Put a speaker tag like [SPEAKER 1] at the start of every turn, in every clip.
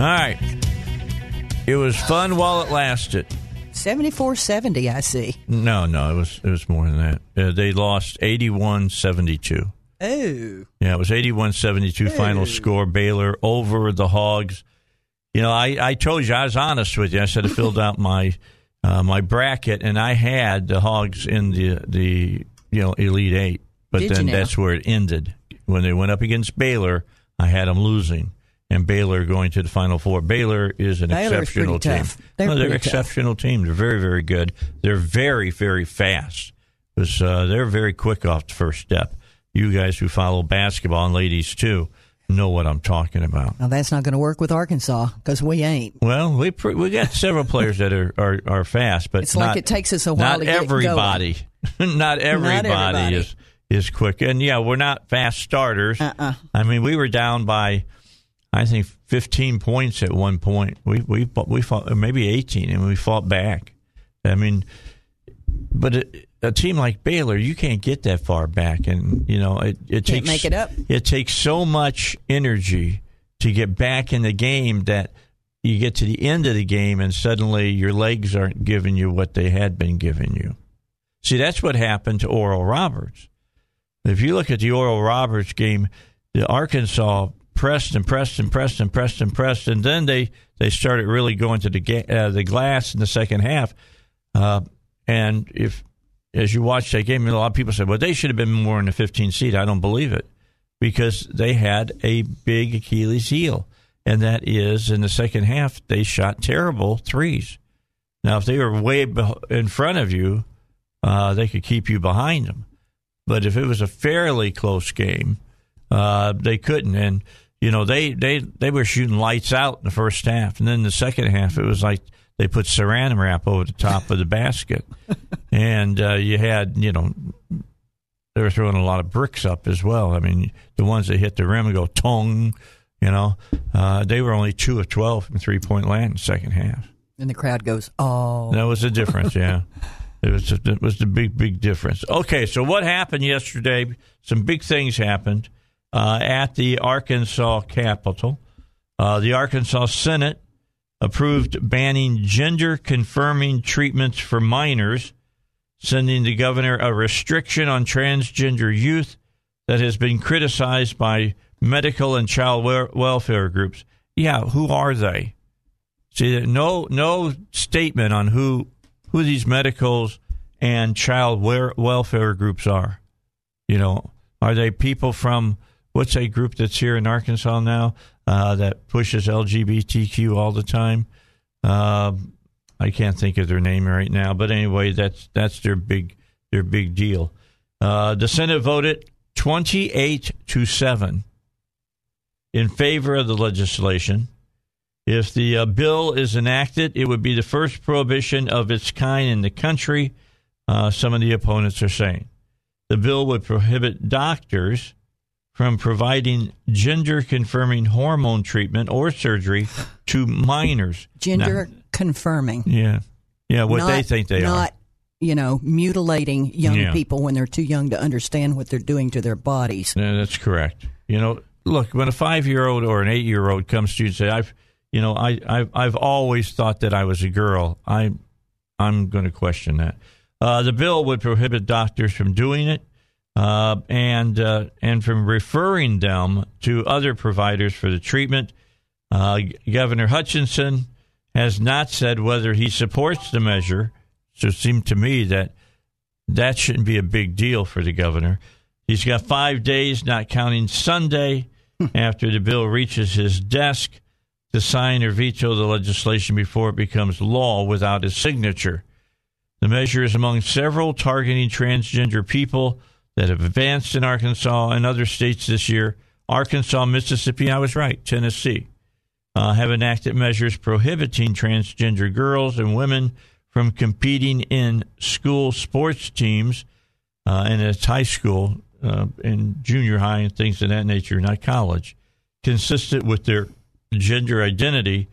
[SPEAKER 1] All right. It was fun while it lasted.
[SPEAKER 2] 7470, I see.
[SPEAKER 1] No, no, it was it was more than that. Uh, they lost 81-72.
[SPEAKER 2] Oh.
[SPEAKER 1] Yeah, it was 81-72 final score. Baylor over the Hogs. You know, I, I told you I was honest with you. I said I filled out my uh, my bracket, and I had the Hogs in the the you know Elite Eight, but
[SPEAKER 2] Did you
[SPEAKER 1] then that's where it ended. When they went up against Baylor, I had them losing, and Baylor going to the Final Four. Baylor is an
[SPEAKER 2] Baylor's
[SPEAKER 1] exceptional team.
[SPEAKER 2] tough. They're
[SPEAKER 1] No, they're
[SPEAKER 2] pretty tough.
[SPEAKER 1] exceptional team. They're very very good. They're very very fast. 'Cause, uh, they're very quick off the first step. You guys who follow basketball and ladies too know what I'm talking about.
[SPEAKER 2] Now, that's not going to work with Arkansas because we ain't.
[SPEAKER 1] Well, we pr- we got several players that are, are, are fast, but
[SPEAKER 2] It's like it takes us a while
[SPEAKER 1] Not
[SPEAKER 2] to get going.
[SPEAKER 1] everybody, not everybody,
[SPEAKER 2] everybody.
[SPEAKER 1] is is quick, and yeah, we're not fast starters.
[SPEAKER 2] Uh-uh.
[SPEAKER 1] I mean, we were down by, I think, 15 points at one point. We we fought- we fought or maybe 18, and we fought back. I mean, but a, a team like Baylor, you can't get that far back, and you know it, it
[SPEAKER 2] Can't
[SPEAKER 1] takes
[SPEAKER 2] make it up.
[SPEAKER 1] It takes so much energy to get back in the game that you get to the end of the game, and suddenly your legs aren't giving you what they had been giving you. See, that's what happened to Oral Roberts. If you look at the Oral Roberts game, the Arkansas pressed and pressed and pressed and pressed and pressed, and then they, they started really going to the ga- uh, the glass in the second half. Uh, and if as you watch that game, a lot of people said, "Well, they should have been more in the 15 seed." I don't believe it because they had a big Achilles heel, and that is in the second half they shot terrible threes. Now, if they were way in front of you, uh, they could keep you behind them. But if it was a fairly close game, uh, they couldn't. And you know, they they they were shooting lights out in the first half, and then the second half, it was like they put saran wrap over the top of the basket, and uh, you had you know they were throwing a lot of bricks up as well. I mean, the ones that hit the rim and go tong, you know, uh, they were only two of twelve from three point land in the second half.
[SPEAKER 2] And the crowd goes, oh.
[SPEAKER 1] That was the difference, yeah. It was it was the big big difference. Okay, so what happened yesterday? Some big things happened uh, at the Arkansas Capitol. Uh, the Arkansas Senate approved banning gender confirming treatments for minors, sending the governor a restriction on transgender youth that has been criticized by medical and child wel- welfare groups. Yeah, who are they? See, no no statement on who who these medicals and child wel- welfare groups are. You know, are they people from what's a group that's here in Arkansas now uh, that pushes LGBTQ all the time? Um I can't think of their name right now, but anyway, that's that's their big their big deal. Uh, the Senate voted twenty eight to seven in favor of the legislation. If the uh, bill is enacted, it would be the first prohibition of its kind in the country, uh, some of the opponents are saying. The bill would prohibit doctors from providing gender confirming hormone treatment or surgery to minors.
[SPEAKER 2] Gender
[SPEAKER 1] Now-
[SPEAKER 2] confirming.
[SPEAKER 1] yeah. Yeah, what they think they
[SPEAKER 2] not,
[SPEAKER 1] are.
[SPEAKER 2] you know, mutilating young
[SPEAKER 1] Yeah.
[SPEAKER 2] people when they're too young to understand what they're doing to their bodies.
[SPEAKER 1] Yeah, that's correct. You know, look, when a five year old or an eight year old comes to you and say, "I've, you know, I, I've, I've always thought that I was a girl," I, I'm going to question that. Uh, the bill would prohibit doctors from doing it, uh, and uh, and from referring them to other providers for the treatment. Uh, Governor Hutchinson has not said whether he supports the measure. So it seemed to me that that shouldn't be a big deal for the governor. He's got five days, not counting Sunday, after the bill reaches his desk to sign or veto the legislation before it becomes law without his signature. The measure is among several targeting transgender people that have advanced in Arkansas and other states this year. Arkansas, Mississippi, I was right, Tennessee, uh, have enacted measures prohibiting transgender girls and women from competing in school sports teams uh, and it's high school uh, and junior high and things of that nature, not college, consistent with their gender identity.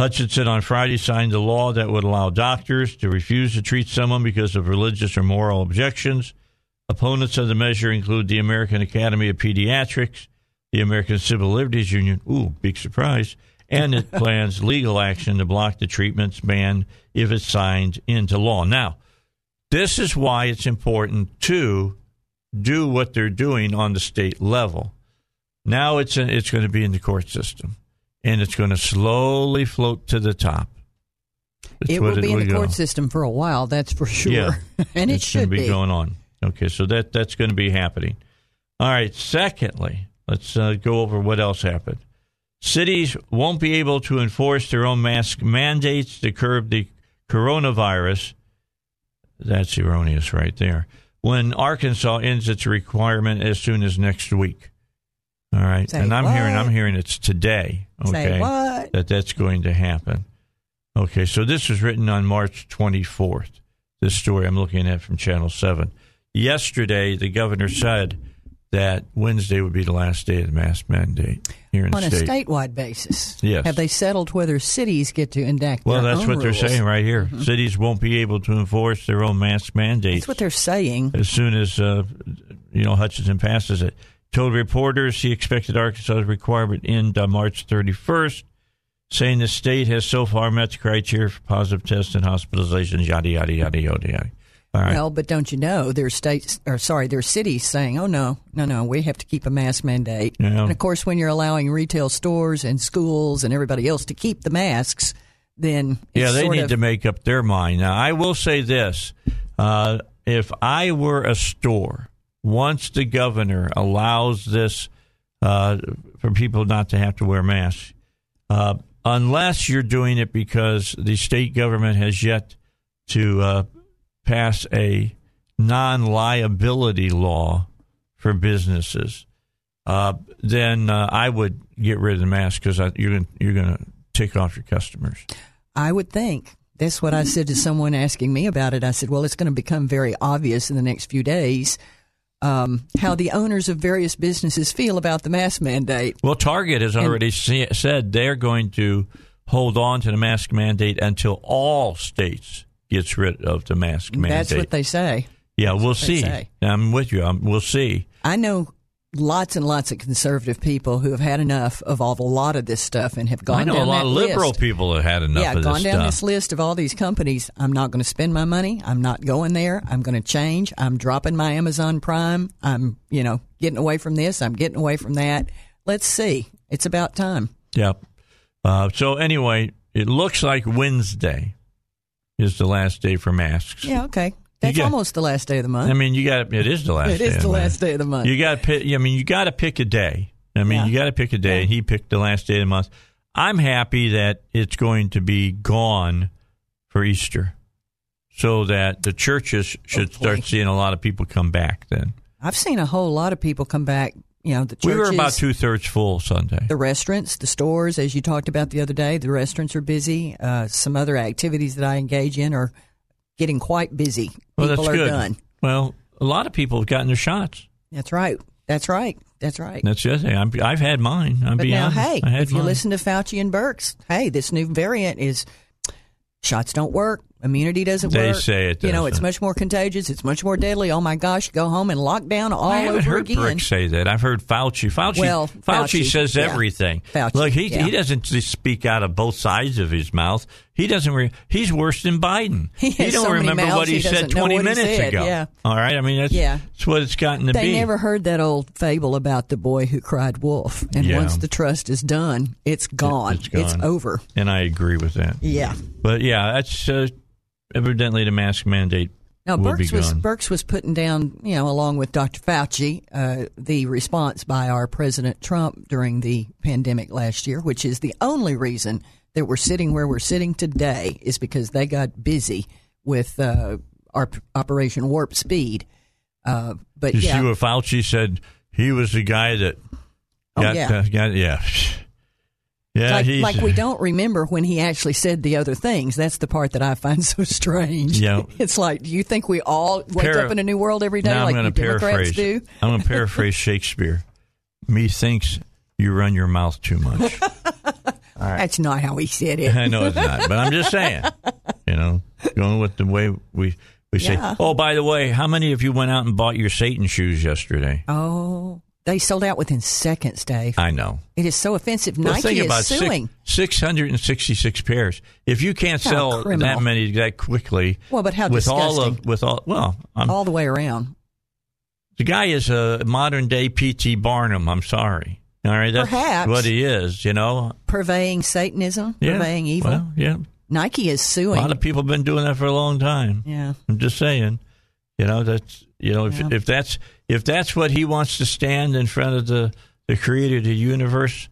[SPEAKER 1] Hutchinson on Friday signed a law that would allow doctors to refuse to treat someone because of religious or moral objections. Opponents of the measure include the American Academy of Pediatrics, the American Civil Liberties Union, ooh, big surprise, and it plans legal action to block the treatments ban if it's signed into law. Now, this is why it's important to do what they're doing on the state level. Now it's in, it's going to be in the court system, and it's going to slowly float to the top. That's
[SPEAKER 2] it will be in the
[SPEAKER 1] go.
[SPEAKER 2] court system for a while, that's for sure.
[SPEAKER 1] Yeah,
[SPEAKER 2] and it should
[SPEAKER 1] to be going on. Okay, so that that's going to be happening. All right. Secondly, let's uh, go over what else happened. Cities won't be able to enforce their own mask mandates to curb the coronavirus. That's erroneous, right there. When Arkansas ends its requirement as soon as next week. All right,
[SPEAKER 2] Say
[SPEAKER 1] and I'm
[SPEAKER 2] what?
[SPEAKER 1] hearing I'm hearing it's today. Okay,
[SPEAKER 2] Say what?
[SPEAKER 1] that that's going to happen. Okay, so this was written on March 24th. This story I'm looking at from Channel 7. Yesterday, the governor said that Wednesday would be the last day of the mask mandate here in state
[SPEAKER 2] On
[SPEAKER 1] the
[SPEAKER 2] a statewide basis.
[SPEAKER 1] Yes.
[SPEAKER 2] Have they settled whether cities get to enact
[SPEAKER 1] well, that's what they're?
[SPEAKER 2] Mm-hmm.
[SPEAKER 1] saying right here. Cities won't be able to enforce their own mask mandates
[SPEAKER 2] That's what they're saying.
[SPEAKER 1] as soon as uh, you know Hutchinson passes it. Told reporters he expected Arkansas's requirement end on March 31st, saying the state has so far met the criteria for positive tests and hospitalizations. Yada yada yada yada yada. Right.
[SPEAKER 2] Well, but don't you know there's states or sorry, there's cities saying, "Oh no, no, no, we have to keep a mask mandate."
[SPEAKER 1] Yeah.
[SPEAKER 2] And of course, when you're allowing retail stores and schools and everybody else to keep the masks, then
[SPEAKER 1] yeah, they need
[SPEAKER 2] of-
[SPEAKER 1] to make up their mind. Now, I will say this: uh, if I were a store, once the governor allows this uh, for people not to have to wear masks, uh, unless you're doing it because the state government has yet to uh, pass a non-liability law for businesses, uh, then uh, I would get rid of the mask because you're gonna, you're going to tick off your customers.
[SPEAKER 2] I would think. That's what I said to someone asking me about it. I said, well, it's going to become very obvious in the next few days um, how the owners of various businesses feel about the mask mandate.
[SPEAKER 1] Well, Target has already se- said they're going to hold on to the mask mandate until all states gets rid of the mask mandate.
[SPEAKER 2] That's what they say.
[SPEAKER 1] yeah, we'll see. I'm with you. I'm, we'll see.
[SPEAKER 2] I know lots and lots of conservative people who have had enough of all, a lot of this stuff and have gone
[SPEAKER 1] I know
[SPEAKER 2] down
[SPEAKER 1] a lot of liberal
[SPEAKER 2] list.
[SPEAKER 1] people have had enough
[SPEAKER 2] yeah,
[SPEAKER 1] of
[SPEAKER 2] gone
[SPEAKER 1] this
[SPEAKER 2] down
[SPEAKER 1] stuff.
[SPEAKER 2] this list of all these companies. I'm not going to spend my money. I'm not going there. I'm going to change. I'm dropping my Amazon Prime. I'm, you know, getting away from this. I'm getting away from that. Let's see. It's about time.
[SPEAKER 1] Yep. Uh, so anyway, it looks like Wednesday is the last day for masks.
[SPEAKER 2] Yeah, okay. That's
[SPEAKER 1] get-
[SPEAKER 2] almost the last day of the month.
[SPEAKER 1] I mean, you got it is the last.
[SPEAKER 2] It
[SPEAKER 1] day
[SPEAKER 2] is
[SPEAKER 1] of
[SPEAKER 2] the
[SPEAKER 1] month.
[SPEAKER 2] last day of the month.
[SPEAKER 1] You got to pick. I mean, you got to pick a day. I mean,
[SPEAKER 2] Yeah.
[SPEAKER 1] you got to pick a day, and he picked the last day of the month. I'm happy that it's going to be gone for Easter, so that the churches should
[SPEAKER 2] Hopefully.
[SPEAKER 1] start seeing a lot of people come back. Then
[SPEAKER 2] I've seen a whole lot of people come back. You know, the
[SPEAKER 1] we were about two thirds full Sunday.
[SPEAKER 2] the restaurants, the stores, as you talked about the other day. The restaurants are busy. Uh, some other activities that I engage in are getting quite busy.
[SPEAKER 1] Well,
[SPEAKER 2] people
[SPEAKER 1] that's
[SPEAKER 2] are
[SPEAKER 1] good.
[SPEAKER 2] done.
[SPEAKER 1] Well, a lot of people have gotten their shots.
[SPEAKER 2] That's right. That's right. That's right.
[SPEAKER 1] That's other. I'm, I've had mine. I'm
[SPEAKER 2] But
[SPEAKER 1] being
[SPEAKER 2] now,
[SPEAKER 1] honest.
[SPEAKER 2] hey, if you
[SPEAKER 1] mine.
[SPEAKER 2] listen to Fauci and Birx, hey, this new variant is shots don't work, immunity doesn't work.
[SPEAKER 1] They say it Doesn't.
[SPEAKER 2] You know, it's much more contagious. It's much more deadly. Oh my gosh, go home and lock down all
[SPEAKER 1] I haven't
[SPEAKER 2] over
[SPEAKER 1] heard
[SPEAKER 2] again.
[SPEAKER 1] Birx say that. I've heard Fauci. Fauci.
[SPEAKER 2] Well,
[SPEAKER 1] Fauci,
[SPEAKER 2] Fauci,
[SPEAKER 1] says
[SPEAKER 2] yeah.
[SPEAKER 1] everything.
[SPEAKER 2] Fauci,
[SPEAKER 1] Look, he
[SPEAKER 2] yeah.
[SPEAKER 1] he doesn't speak out of both sides of his mouth. He doesn't. Re- he's worse than Biden.
[SPEAKER 2] He has
[SPEAKER 1] don't
[SPEAKER 2] so
[SPEAKER 1] remember
[SPEAKER 2] mouths,
[SPEAKER 1] what he,
[SPEAKER 2] he
[SPEAKER 1] said twenty
[SPEAKER 2] he
[SPEAKER 1] minutes
[SPEAKER 2] said,
[SPEAKER 1] ago.
[SPEAKER 2] yeah.
[SPEAKER 1] All right. I mean, that's,
[SPEAKER 2] Yeah.
[SPEAKER 1] that's what it's gotten to
[SPEAKER 2] They
[SPEAKER 1] be.
[SPEAKER 2] never heard that old fable about the boy who cried wolf. And
[SPEAKER 1] Yeah.
[SPEAKER 2] once the trust is done, it's gone.
[SPEAKER 1] it's gone.
[SPEAKER 2] It's over.
[SPEAKER 1] and I agree with that.
[SPEAKER 2] Yeah.
[SPEAKER 1] But yeah, that's uh, evidently the mask mandate
[SPEAKER 2] Now, Birx was. Birx was putting down, you know, along with Dr. Fauci, uh, the response by our President Trump during the pandemic last year, which is the only reason that we're sitting where we're sitting today, is because they got busy with uh, our Operation Warp Speed. Uh, but
[SPEAKER 1] you
[SPEAKER 2] yeah,
[SPEAKER 1] see what Fauci said? He was the guy that
[SPEAKER 2] Oh,
[SPEAKER 1] got,
[SPEAKER 2] yeah.
[SPEAKER 1] uh, got yeah. Yeah,
[SPEAKER 2] like, like we don't remember when he actually said the other things. That's the part that I find so strange.
[SPEAKER 1] Yeah.
[SPEAKER 2] It's like, do you think we all wake
[SPEAKER 1] Para-
[SPEAKER 2] up in a new world every day
[SPEAKER 1] now
[SPEAKER 2] like
[SPEAKER 1] I'm going to paraphrase.
[SPEAKER 2] do?
[SPEAKER 1] I'm going to paraphrase Shakespeare. Me thinks you run your mouth too much.
[SPEAKER 2] That's not how he said it.
[SPEAKER 1] I know it's not, but I'm just saying. You know, going with the way we we say.
[SPEAKER 2] Yeah.
[SPEAKER 1] Oh, by the way, how many of you went out and bought your Satan shoes yesterday?
[SPEAKER 2] Oh, they sold out within seconds, Dave.
[SPEAKER 1] I know.
[SPEAKER 2] It is so offensive.
[SPEAKER 1] Well,
[SPEAKER 2] Nike is suing.
[SPEAKER 1] six hundred and sixty-six pairs. If you can't
[SPEAKER 2] How
[SPEAKER 1] sell
[SPEAKER 2] criminal.
[SPEAKER 1] that many that quickly,
[SPEAKER 2] Well, but how
[SPEAKER 1] with all of with all well, I'm,
[SPEAKER 2] all the way around.
[SPEAKER 1] the guy is a modern day P.T. Barnum. I'm sorry. All right, that's
[SPEAKER 2] Perhaps.
[SPEAKER 1] what he is. You know,
[SPEAKER 2] Purveying Satanism,
[SPEAKER 1] yeah.
[SPEAKER 2] purveying evil.
[SPEAKER 1] Well, yeah,
[SPEAKER 2] Nike is suing.
[SPEAKER 1] a lot of people have been doing that for a long time.
[SPEAKER 2] yeah.
[SPEAKER 1] I'm just saying, you know, that's you know, if
[SPEAKER 2] Yeah.
[SPEAKER 1] if that's if that's what he wants to stand in front of the the creator of the universe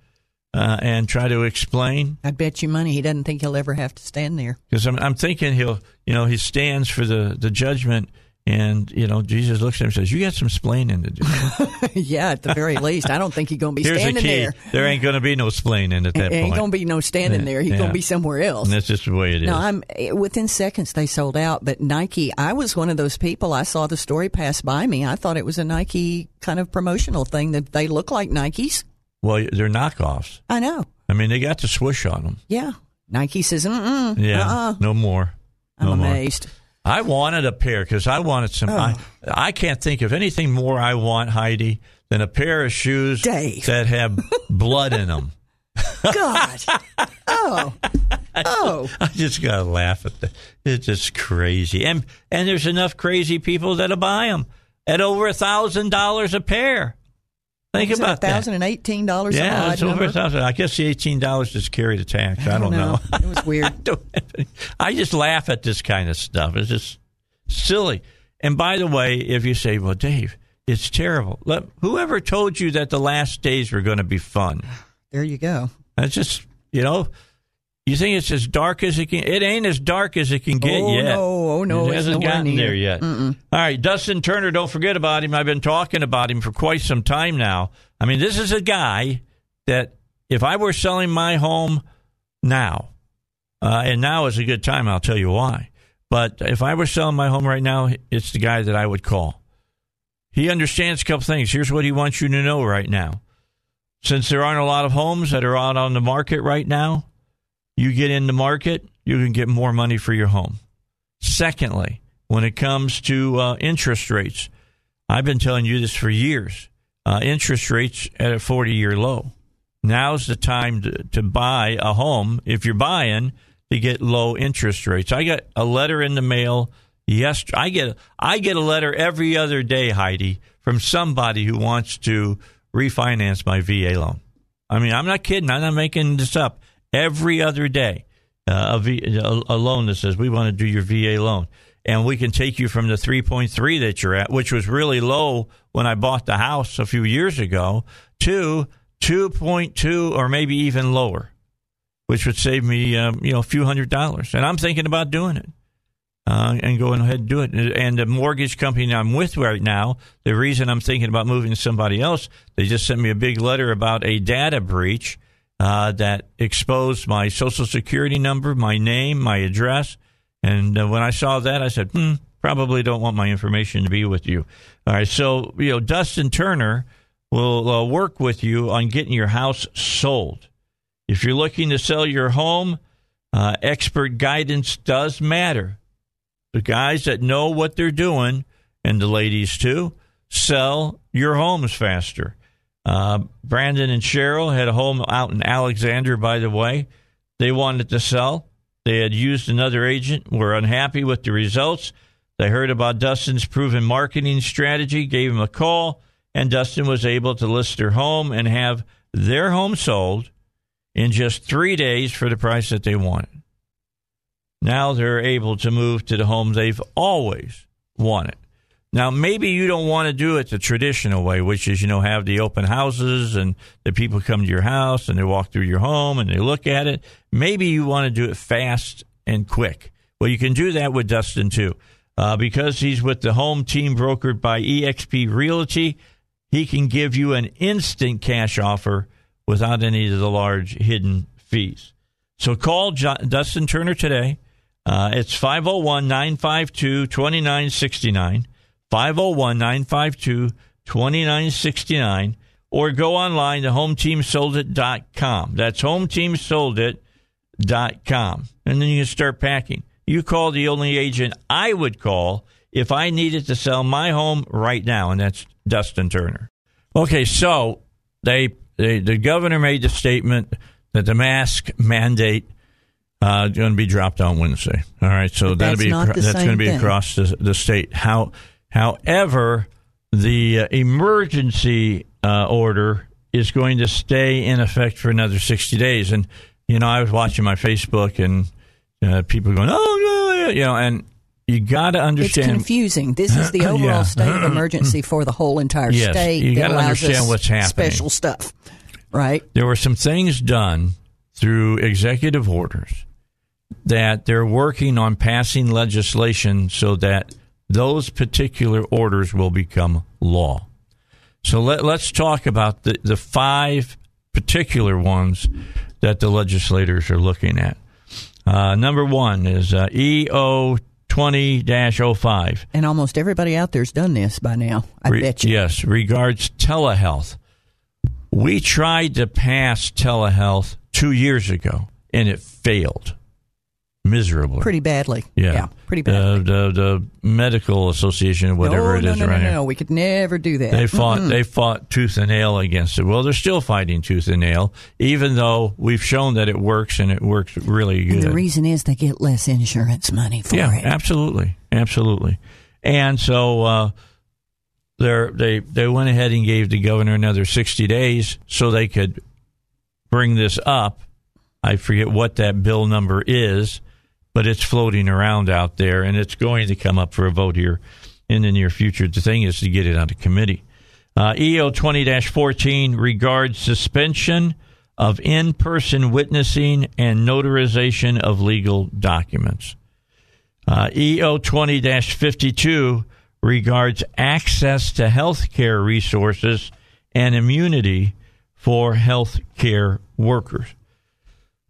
[SPEAKER 1] uh, and try to explain,
[SPEAKER 2] I'd bet you money he doesn't think he'll ever have to stand there.
[SPEAKER 1] because I'm I'm thinking he'll you know he stands for the the judgment. And you know, Jesus looks at him and says, "You got some splaining to do."
[SPEAKER 2] yeah, at the very least. I don't think he's going to be
[SPEAKER 1] Here's the
[SPEAKER 2] standing
[SPEAKER 1] key:
[SPEAKER 2] there.
[SPEAKER 1] there ain't going to be no splaining at that
[SPEAKER 2] Ain't
[SPEAKER 1] point.
[SPEAKER 2] going to be no standing there. He's
[SPEAKER 1] Yeah.
[SPEAKER 2] going to be somewhere else.
[SPEAKER 1] and that's just the way it is.
[SPEAKER 2] No, I'm eh, within seconds they sold out. But Nike, I was one of those people. I saw the story pass by me. I thought it was a Nike kind of promotional thing that they look like Nikes.
[SPEAKER 1] well, they're knockoffs.
[SPEAKER 2] I know.
[SPEAKER 1] I mean, they got the swoosh on them.
[SPEAKER 2] Yeah. Nike says, mm-mm,
[SPEAKER 1] Yeah,
[SPEAKER 2] uh-uh.
[SPEAKER 1] no more.
[SPEAKER 2] I'm
[SPEAKER 1] No more. I wanted a pair because I wanted some. I,
[SPEAKER 2] Oh.
[SPEAKER 1] I can't think of anything more I want, Heidi, than a pair of shoes
[SPEAKER 2] Dave.
[SPEAKER 1] that have blood in them.
[SPEAKER 2] God. oh. Oh.
[SPEAKER 1] I just gotta laugh at that. It's just crazy, and and there's enough crazy people that'll buy them at over a thousand dollars a pair. Think
[SPEAKER 2] it
[SPEAKER 1] about that.
[SPEAKER 2] thousand and eighteen dollars.
[SPEAKER 1] Yeah,
[SPEAKER 2] odd
[SPEAKER 1] it's over
[SPEAKER 2] number?
[SPEAKER 1] a thousand. I guess the eighteen dollars just carry the tax. I, don't know.
[SPEAKER 2] It was weird.
[SPEAKER 1] don't I just laugh at this kind of stuff. It's just silly. And by the way, if you say, "Well, Dave, it's terrible," Let, whoever told you that the last days were going to be fun?
[SPEAKER 2] There you go.
[SPEAKER 1] That's just you know. You think it's as dark as it can? It ain't as dark as it can get
[SPEAKER 2] Oh,
[SPEAKER 1] yet.
[SPEAKER 2] no. Oh, no,
[SPEAKER 1] It hasn't gotten there yet. All right, Dustin Turner. Don't forget about him. I've been talking about him for quite some time now. I mean, this is a guy that if I were selling my home now, uh, and now is a good time. I'll tell you why. But if I were selling my home right now, it's the guy that I would call. He understands a couple things. Here's what he wants you to know right now. Since there aren't a lot of homes that are out on the market right now, you get in the market, you can get more money for your home. Secondly, when it comes to uh, interest rates, I've been telling you this for years. Uh, interest rates at a 40 year low. Now's the time to, to buy a home if you're buying to get low interest rates. I got a letter in the mail. Yes, I get I get a letter every other day, Heidi, from somebody who wants to refinance my VA loan. I mean, I'm not kidding. I'm not making this up. Every other day, uh, loan that says we want to do your VA loan, and we can take you from the 3.3 that you're at, which was really low when I bought the house a few years ago, to 2.2 or maybe even lower, which would save me, um, you know, a few hundred dollars. And I'm thinking about doing it. Uh, and going ahead and do it. And the mortgage company I'm with right now, the reason I'm thinking about moving to somebody else, they just sent me a big letter about a data breach uh, that exposed my social security number, my name, my address. And uh, when I saw that, I said, hmm, probably don't want my information to be with you. All right. So, you know, Dustin Turner will uh, work with you on getting your house sold. If you're looking to sell your home, uh, expert guidance does matter. The guys that know what they're doing, and the ladies too, sell your homes faster. Uh, Brandon and Cheryl had a home out in Alexander, by the way. They wanted to sell. They had used another agent, were unhappy with the results. They heard about Dustin's proven marketing strategy, gave him a call, and Dustin was able to list their home and have their home sold in just three days for the price that they wanted. Now they're able to move to the home they've always wanted. Now, maybe you don't want to do it the traditional way, which is, you know, have the open houses and the people come to your house and they walk through your home and they look at it. Maybe you want to do it fast and quick. Well, you can do that with Dustin too. Uh, because he's with the home team brokered by eXp Realty, he can give you an instant cash offer without any of the large hidden fees. So call Dustin Turner today. Uh, it's 501 952 2969. 501 952 2969 or go online to hometeamsoldit.com. That's hometeamsoldit.com. And then you can start packing. You call the only agent I would call if I needed to sell my home right now, and that's Dustin Turner. Okay, so they, they the governor made the statement that the mask mandate uh, going to be dropped on Wednesday. All right, so that'll be that's going to be across the, the state. How However, the uh, emergency uh, order is going to stay in effect for another 60 days. And, you know, I was watching my Facebook and uh, people going, oh, no, you know, and you got to understand.
[SPEAKER 2] It's confusing. This is the overall
[SPEAKER 1] Yeah.
[SPEAKER 2] state of emergency for the whole entire
[SPEAKER 1] Yes,
[SPEAKER 2] state.
[SPEAKER 1] you gotta
[SPEAKER 2] allows
[SPEAKER 1] understand what's happening.
[SPEAKER 2] Special stuff, right?
[SPEAKER 1] there were some things done through executive orders that they're working on passing legislation so that those particular orders will become law. So let, let's talk about the, the five particular ones that the legislators are looking at. Uh, number one is uh, EO 20 05.
[SPEAKER 2] And almost everybody out there's done this by now. I
[SPEAKER 1] Re-
[SPEAKER 2] bet you.
[SPEAKER 1] Yes, regards telehealth. We tried to pass telehealth two years ago, and it failed miserably.
[SPEAKER 2] Pretty badly.
[SPEAKER 1] yeah,
[SPEAKER 2] pretty badly.
[SPEAKER 1] The, the the medical association, whatever
[SPEAKER 2] no,
[SPEAKER 1] it
[SPEAKER 2] no,
[SPEAKER 1] is
[SPEAKER 2] no,
[SPEAKER 1] around
[SPEAKER 2] no,
[SPEAKER 1] here,
[SPEAKER 2] no, we could never do that.
[SPEAKER 1] they fought.
[SPEAKER 2] Mm-mm.
[SPEAKER 1] They fought tooth and nail against it. Well, they're still fighting tooth and nail, even though we've shown that it works and it works really good.
[SPEAKER 2] and the reason is they get less insurance money for
[SPEAKER 1] yeah,
[SPEAKER 2] it.
[SPEAKER 1] absolutely, absolutely. And so uh, they they they went ahead and gave the governor another sixty days so they could bring this up. I forget what that bill number is, but it's floating around out there, and it's going to come up for a vote here in the near future. The thing is to get it out of committee. Uh, EO 20 14 regards suspension of in person witnessing and notarization of legal documents. Uh, EO 20 52 regards access to health care resources and immunity for health care workers.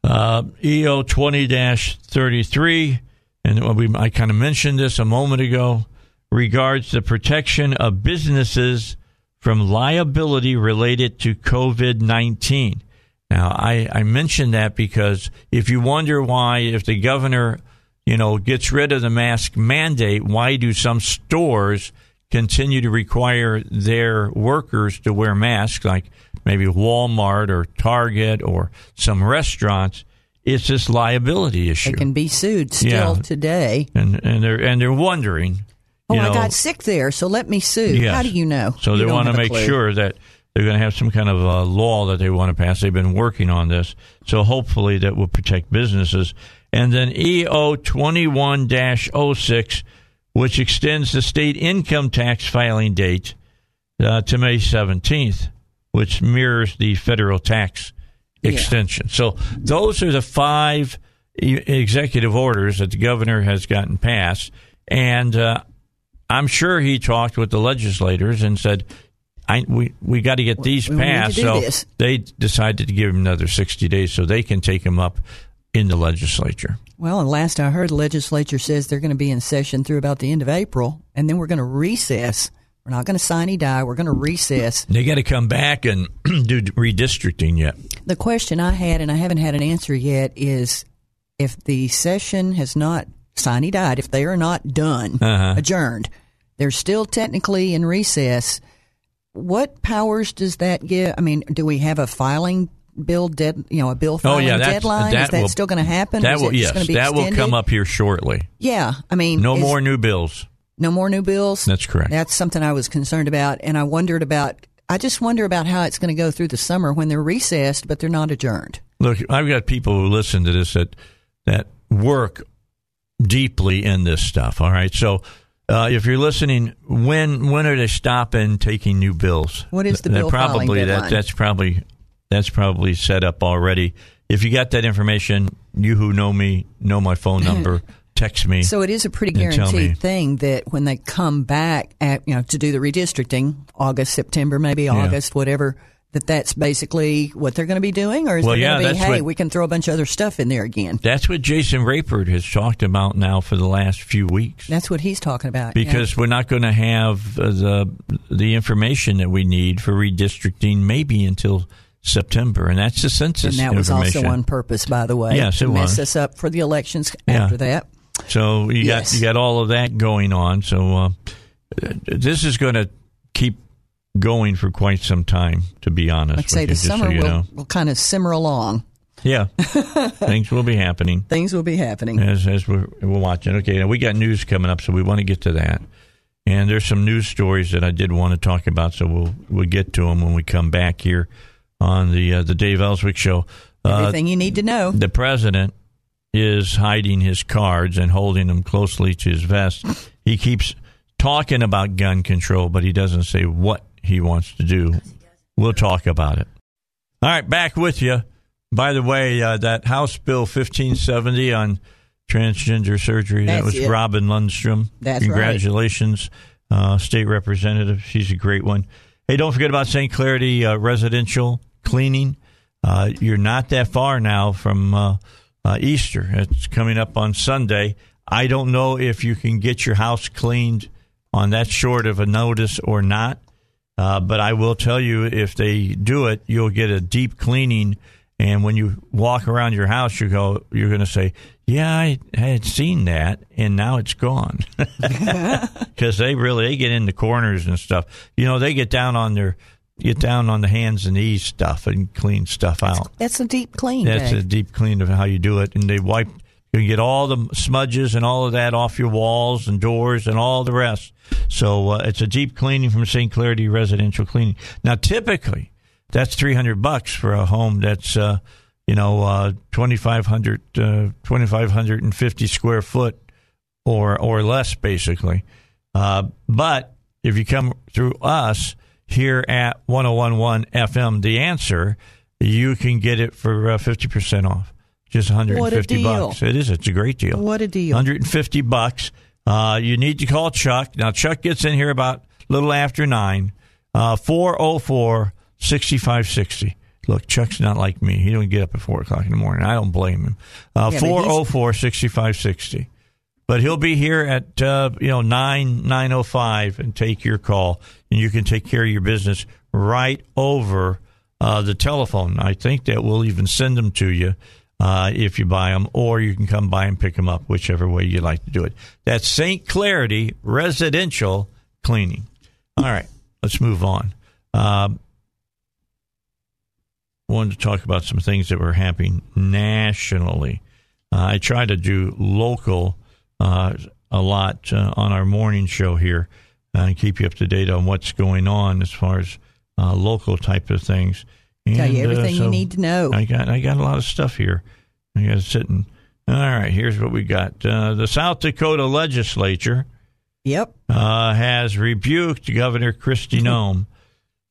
[SPEAKER 1] Uh, EO 20 33, and we, I kind of mentioned this a moment ago, regards the protection of businesses from liability related to COVID 19. Now, I, I mentioned that because if you wonder why, if the governor, you know, gets rid of the mask mandate, why do some stores continue to require their workers to wear masks, like maybe Walmart or Target or some restaurants? It's this liability issue,
[SPEAKER 2] They can be sued still
[SPEAKER 1] Yeah.
[SPEAKER 2] today.
[SPEAKER 1] and and they're and they're wondering.
[SPEAKER 2] Oh,
[SPEAKER 1] you
[SPEAKER 2] I got sick there, so let me sue.
[SPEAKER 1] Yes.
[SPEAKER 2] How do you know?
[SPEAKER 1] So
[SPEAKER 2] You
[SPEAKER 1] they want to make
[SPEAKER 2] clue.
[SPEAKER 1] sure that they're going to have some kind of uh law that they want to pass. They've been working on this, so hopefully that will protect businesses. And then EO twenty one 6 which extends the state income tax filing date uh, to May seventeenth, which mirrors the federal tax
[SPEAKER 2] Yeah.
[SPEAKER 1] extension. So those are the five executive orders that the governor has gotten passed, and uh, I'm sure he talked with the legislators and said, I, "We we got to get these
[SPEAKER 2] we
[SPEAKER 1] passed." So
[SPEAKER 2] this.
[SPEAKER 1] they decided to give him another 60 days so they can take him up in the legislature.
[SPEAKER 2] Well, and last I heard, the legislature says they're going to be in session through about the end of April, and then we're going to recess. We're not going to sign any die. We're going to recess.
[SPEAKER 1] They got to come back and do redistricting yet.
[SPEAKER 2] The question I had, and I haven't had an answer yet, is if the session has not signed died, if they are not done,
[SPEAKER 1] Uh-huh.
[SPEAKER 2] adjourned, they're still technically in recess. What powers does that give? I mean, do we have a filing bill dead? You know, a bill
[SPEAKER 1] Oh yeah, that's,
[SPEAKER 2] deadline.
[SPEAKER 1] that
[SPEAKER 2] is that
[SPEAKER 1] will,
[SPEAKER 2] still going to happen?
[SPEAKER 1] That will yes, that will come up here shortly.
[SPEAKER 2] Yeah, I mean,
[SPEAKER 1] No
[SPEAKER 2] is-
[SPEAKER 1] more new bills.
[SPEAKER 2] No more new bills.
[SPEAKER 1] That's correct.
[SPEAKER 2] That's something I was concerned about, and I wondered about. I just wonder about how it's going to go through the summer when they're recessed, but they're not adjourned.
[SPEAKER 1] Look, I've got people who listen to this that that work deeply in this stuff. All right, so uh, if you're listening, when when are they stopping taking new bills?
[SPEAKER 2] What is the bill filing
[SPEAKER 1] probably that that's probably that's probably set up already. If you got that information, you who know me know my phone number. Text me.
[SPEAKER 2] So it is a pretty
[SPEAKER 1] And tell me.
[SPEAKER 2] guaranteed thing that when they come back at you know to do the redistricting, August, September, maybe August, whatever, that that's basically what they're going to be doing, or is
[SPEAKER 1] Well,
[SPEAKER 2] it
[SPEAKER 1] yeah,
[SPEAKER 2] going to be, hey,
[SPEAKER 1] what-
[SPEAKER 2] we can throw a bunch of other stuff in there again?
[SPEAKER 1] That's what Jason Rayford has talked about now for the last few weeks.
[SPEAKER 2] That's what he's talking about. yeah.
[SPEAKER 1] because we're not going to have uh, the the information that we need for redistricting maybe until September, and that's the census
[SPEAKER 2] and that was also on purpose, by the way.
[SPEAKER 1] Yes, it
[SPEAKER 2] to mess
[SPEAKER 1] was.
[SPEAKER 2] us up for the elections
[SPEAKER 1] Yeah.
[SPEAKER 2] after that.
[SPEAKER 1] So you
[SPEAKER 2] Yes.
[SPEAKER 1] got you got all of that going on. So uh, this is going to keep going for quite some time, to be honest.
[SPEAKER 2] Like I say, the
[SPEAKER 1] just so
[SPEAKER 2] summer will,
[SPEAKER 1] know.
[SPEAKER 2] will kind of simmer along.
[SPEAKER 1] Yeah, things will be happening.
[SPEAKER 2] Things will be happening.
[SPEAKER 1] as as we're, we're watching. Okay, now we got news coming up, so we want to get to that. And there's some news stories that I did want to talk about, so we'll we'll get to them when we come back here on the uh, the Dave Elswick show. Uh,
[SPEAKER 2] Everything you need to know.
[SPEAKER 1] the president is hiding his cards and holding them closely to his vest. He keeps talking about gun control, but he doesn't say what he wants to do. We'll talk about it. All right, back with you. By the way, uh, that House Bill 1570 on transgender surgery, that was
[SPEAKER 2] it.
[SPEAKER 1] Robin Lundstrum.
[SPEAKER 2] That's right.
[SPEAKER 1] Congratulations, uh, state representative. She's a great one. Hey, don't forget about St. Clarity uh, residential cleaning. Uh, you're not that far now from uh, Easter. It's coming up on Sunday. I don't know if you can get your house cleaned on that short of a notice or not. Uh, but I will tell you, if they do it, you'll get a deep cleaning. And when you walk around your house, you go, you're going to say, "Yeah, I had seen that, and now it's gone." Because they really they get in the corners and stuff. You know, they get down on their get down on the hands and knees stuff and clean stuff out.
[SPEAKER 2] That's a deep clean.
[SPEAKER 1] That's
[SPEAKER 2] Dave.
[SPEAKER 1] a deep clean of how you do it, and they wipe. You can get all the smudges and all of that off your walls and doors and all the rest. So uh, it's a deep cleaning from St. Clarity Residential Cleaning. Now, typically, that's three hundred bucks for a home that's uh, you know uh, 2,500, uh, 2,550 square foot or or less, basically. Uh, but if you come through us here at 1011 FM, the answer, you can get it for uh, 50% off. Just 150
[SPEAKER 2] deal.
[SPEAKER 1] bucks. It is. It's a great deal.
[SPEAKER 2] What a deal.
[SPEAKER 1] 150 bucks. Uh, you need to call Chuck. Now, Chuck gets in here about a little after 9. Uh, 404 6560. Look, Chuck's not like me. He don't get up at 4 o'clock in the morning. I don't blame him. Uh,
[SPEAKER 2] Yeah, but
[SPEAKER 1] 404 6560 but he'll be here at uh, you know nine nine oh five and take your call, and you can take care of your business right over uh, the telephone. I think that we'll even send them to you uh, if you buy them, or you can come by and pick them up, whichever way you like to do it. That's St. Clarity Residential Cleaning. All right, let's move on. Um, wanted to talk about some things that were happening nationally. Uh, I try to do local uh, a lot uh, on our morning show here and keep you up to date on what's going on as far as uh, local type of things.
[SPEAKER 2] Tell you
[SPEAKER 1] And, uh,
[SPEAKER 2] everything you need to know.
[SPEAKER 1] I got I got a lot of stuff here. I got it sitting. All right, here's what we got. Uh, the South Dakota legislature
[SPEAKER 2] Yep.
[SPEAKER 1] uh, has rebuked Governor Kristi Noem.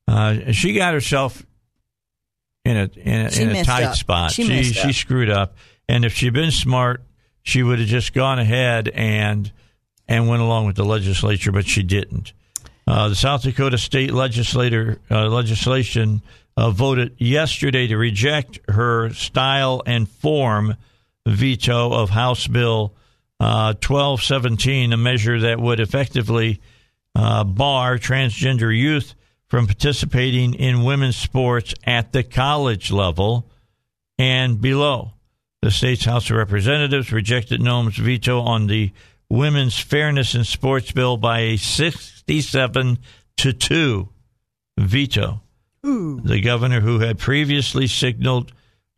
[SPEAKER 1] Uh, she got herself in a in a, in a tight
[SPEAKER 2] up.
[SPEAKER 1] spot.
[SPEAKER 2] She
[SPEAKER 1] she she screwed up, and if she'd been smart, she would have just gone ahead and and went along with the legislature, but she didn't. Uh, the South Dakota state legislator uh, legislation uh, voted yesterday to reject her style and form veto of House Bill uh, 1217, a measure that would effectively uh, bar transgender youth from participating in women's sports at the college level and below. The state's House of Representatives rejected Noem's veto on the Women's Fairness in Sports bill by a 67 to 2 veto. the governor, who had previously signaled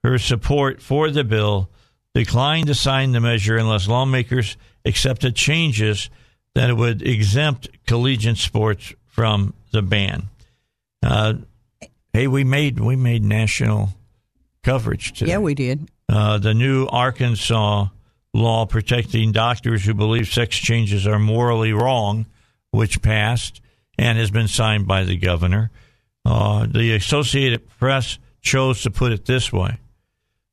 [SPEAKER 1] her support for the bill, declined to sign the measure unless lawmakers accepted changes that would exempt collegiate sports from the ban. Uh, hey, we made we made national coverage today.
[SPEAKER 2] Yeah, we did.
[SPEAKER 1] Uh, the new Arkansas law protecting doctors who believe sex changes are morally wrong, which passed and has been signed by the governor. Uh, the Associated Press chose to put it this way.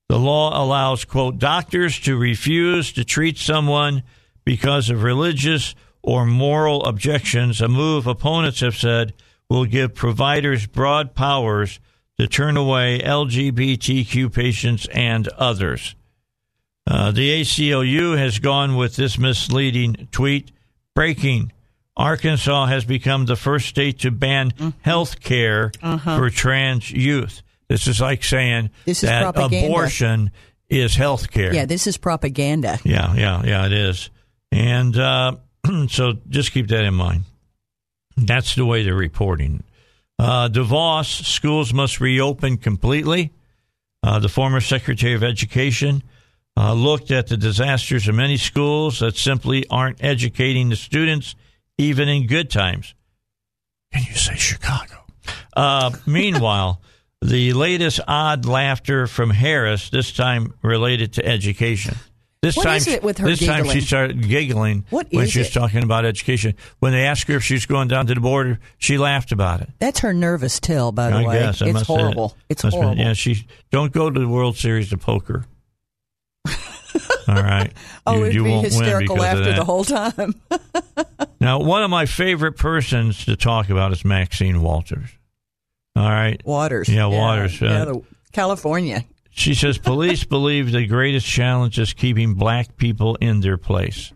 [SPEAKER 1] The law allows, quote, doctors to refuse to treat someone because of religious or moral objections, a move opponents have said will give providers broad powers to turn away LGBTQ patients and others. Uh, the ACLU has gone with this misleading tweet. Breaking. Arkansas has become the first state to ban mm-hmm. health care uh-huh. for trans youth. This is like saying
[SPEAKER 2] this
[SPEAKER 1] is that
[SPEAKER 2] propaganda.
[SPEAKER 1] abortion is health care.
[SPEAKER 2] Yeah, this is propaganda.
[SPEAKER 1] Yeah, yeah, yeah, it is. And uh, so just keep that in mind. That's the way they're reporting. Uh, DeVos, schools must reopen completely. Uh, the former Secretary of Education uh, looked at the disasters of many schools that simply aren't educating the students, even in good times. Can you say Chicago? Uh, meanwhile, the latest odd laughter from Harris, this time related to education. This
[SPEAKER 2] what
[SPEAKER 1] time,
[SPEAKER 2] is it with her
[SPEAKER 1] this
[SPEAKER 2] giggling?
[SPEAKER 1] time she started giggling
[SPEAKER 2] what
[SPEAKER 1] when she was
[SPEAKER 2] it?
[SPEAKER 1] talking about education. When they asked her if she was going down to the border, she laughed about it.
[SPEAKER 2] That's her nervous tell, by the
[SPEAKER 1] I
[SPEAKER 2] way.
[SPEAKER 1] Guess,
[SPEAKER 2] it's horrible.
[SPEAKER 1] It.
[SPEAKER 2] It's
[SPEAKER 1] must
[SPEAKER 2] horrible.
[SPEAKER 1] Been, yeah, she don't go to the World Series of poker. All right.
[SPEAKER 2] oh,
[SPEAKER 1] you,
[SPEAKER 2] it'd
[SPEAKER 1] you
[SPEAKER 2] be
[SPEAKER 1] won't
[SPEAKER 2] hysterical after the whole time.
[SPEAKER 1] now, one of my favorite persons to talk about is Maxine Walters. All right.
[SPEAKER 2] Waters.
[SPEAKER 1] Yeah, Waters.
[SPEAKER 2] Yeah,
[SPEAKER 1] Uh,
[SPEAKER 2] the, California.
[SPEAKER 1] She says police believe the greatest challenge is keeping black people in their place.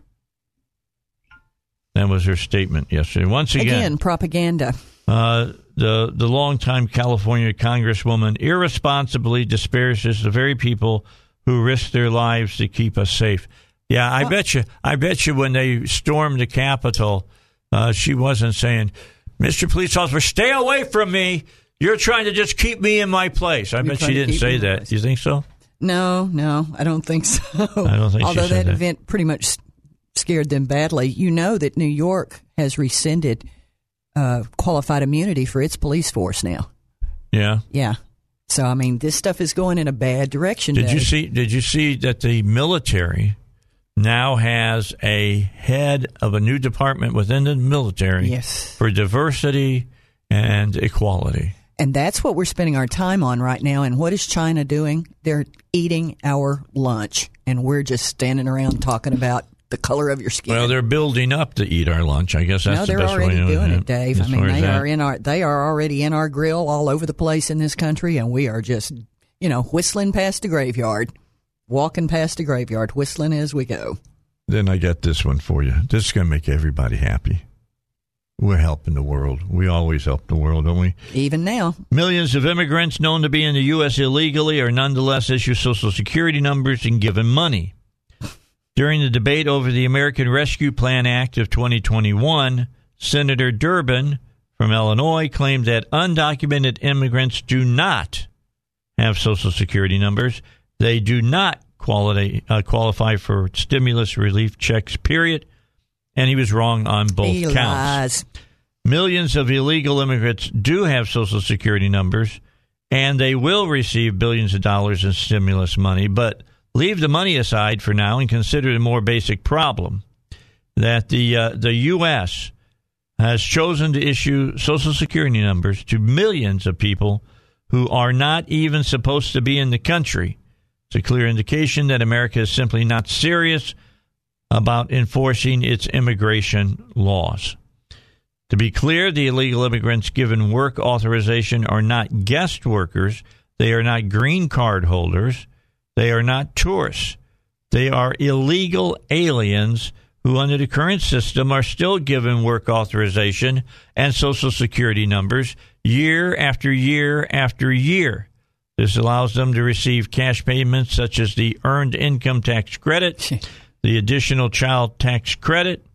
[SPEAKER 1] That was her statement yesterday. Once again,
[SPEAKER 2] Again, propaganda.
[SPEAKER 1] uh, the the longtime California congresswoman irresponsibly disparages the very people who risked their lives to keep us safe. Yeah, I bet you. I bet you when they stormed the Capitol, uh, she wasn't saying, "Mr. Police Officer, stay away from me. You're trying to just keep me in my place." I
[SPEAKER 2] You're
[SPEAKER 1] bet she didn't say that.
[SPEAKER 2] Do
[SPEAKER 1] You think so?
[SPEAKER 2] No, no, I don't think so.
[SPEAKER 1] I don't think she
[SPEAKER 2] Although that
[SPEAKER 1] that.
[SPEAKER 2] event pretty much scared them badly. You know that New York has rescinded uh, qualified immunity for its police force now.
[SPEAKER 1] Yeah.
[SPEAKER 2] Yeah. So I mean, this stuff is going in a bad direction.
[SPEAKER 1] Did you see? Did you see that the military now has a head of a new department within the military
[SPEAKER 2] Yes.
[SPEAKER 1] for diversity and equality?
[SPEAKER 2] And that's what we're spending our time on right now. And what is China doing? They're eating our lunch, and we're just standing around talking about the color of your skin.
[SPEAKER 1] Well, they're building up to eat our lunch. I guess that's
[SPEAKER 2] no,
[SPEAKER 1] the best way
[SPEAKER 2] already
[SPEAKER 1] to
[SPEAKER 2] doing
[SPEAKER 1] do
[SPEAKER 2] it, Dave. I mean, they are in our they are already in our grill all over the place in this country, and we are just you know whistling past the graveyard, walking past the graveyard, whistling as we go.
[SPEAKER 1] Then I got this one for you. This is going to make everybody happy. We're helping the world. We always help the world, don't we?
[SPEAKER 2] Even now,
[SPEAKER 1] Millions of immigrants known to be in the U.S. illegally are nonetheless issued Social Security numbers and given money. During the debate over the American Rescue Plan Act of 2021, Senator Durbin from Illinois claimed that undocumented immigrants do not have Social Security numbers. They do not quality, uh, qualify for stimulus relief checks, period. And he was wrong on both
[SPEAKER 2] he
[SPEAKER 1] counts.
[SPEAKER 2] lies.
[SPEAKER 1] Millions of illegal immigrants do have Social Security numbers, and they will receive billions of dollars in stimulus money. But leave the money aside for now and consider the more basic problem that the uh, the U.S. has chosen to issue Social Security numbers to millions of people who are not even supposed to be in the country. It's a clear indication that America is simply not serious about enforcing its immigration laws. To be clear, the illegal immigrants given work authorization are not guest workers. They are not green card holders. They are not tourists. They are illegal aliens who, under the current system, are still given work authorization and social security numbers year after year after year. This allows them to receive cash payments such as the Earned Income Tax Credit, the Additional Child Tax Credit,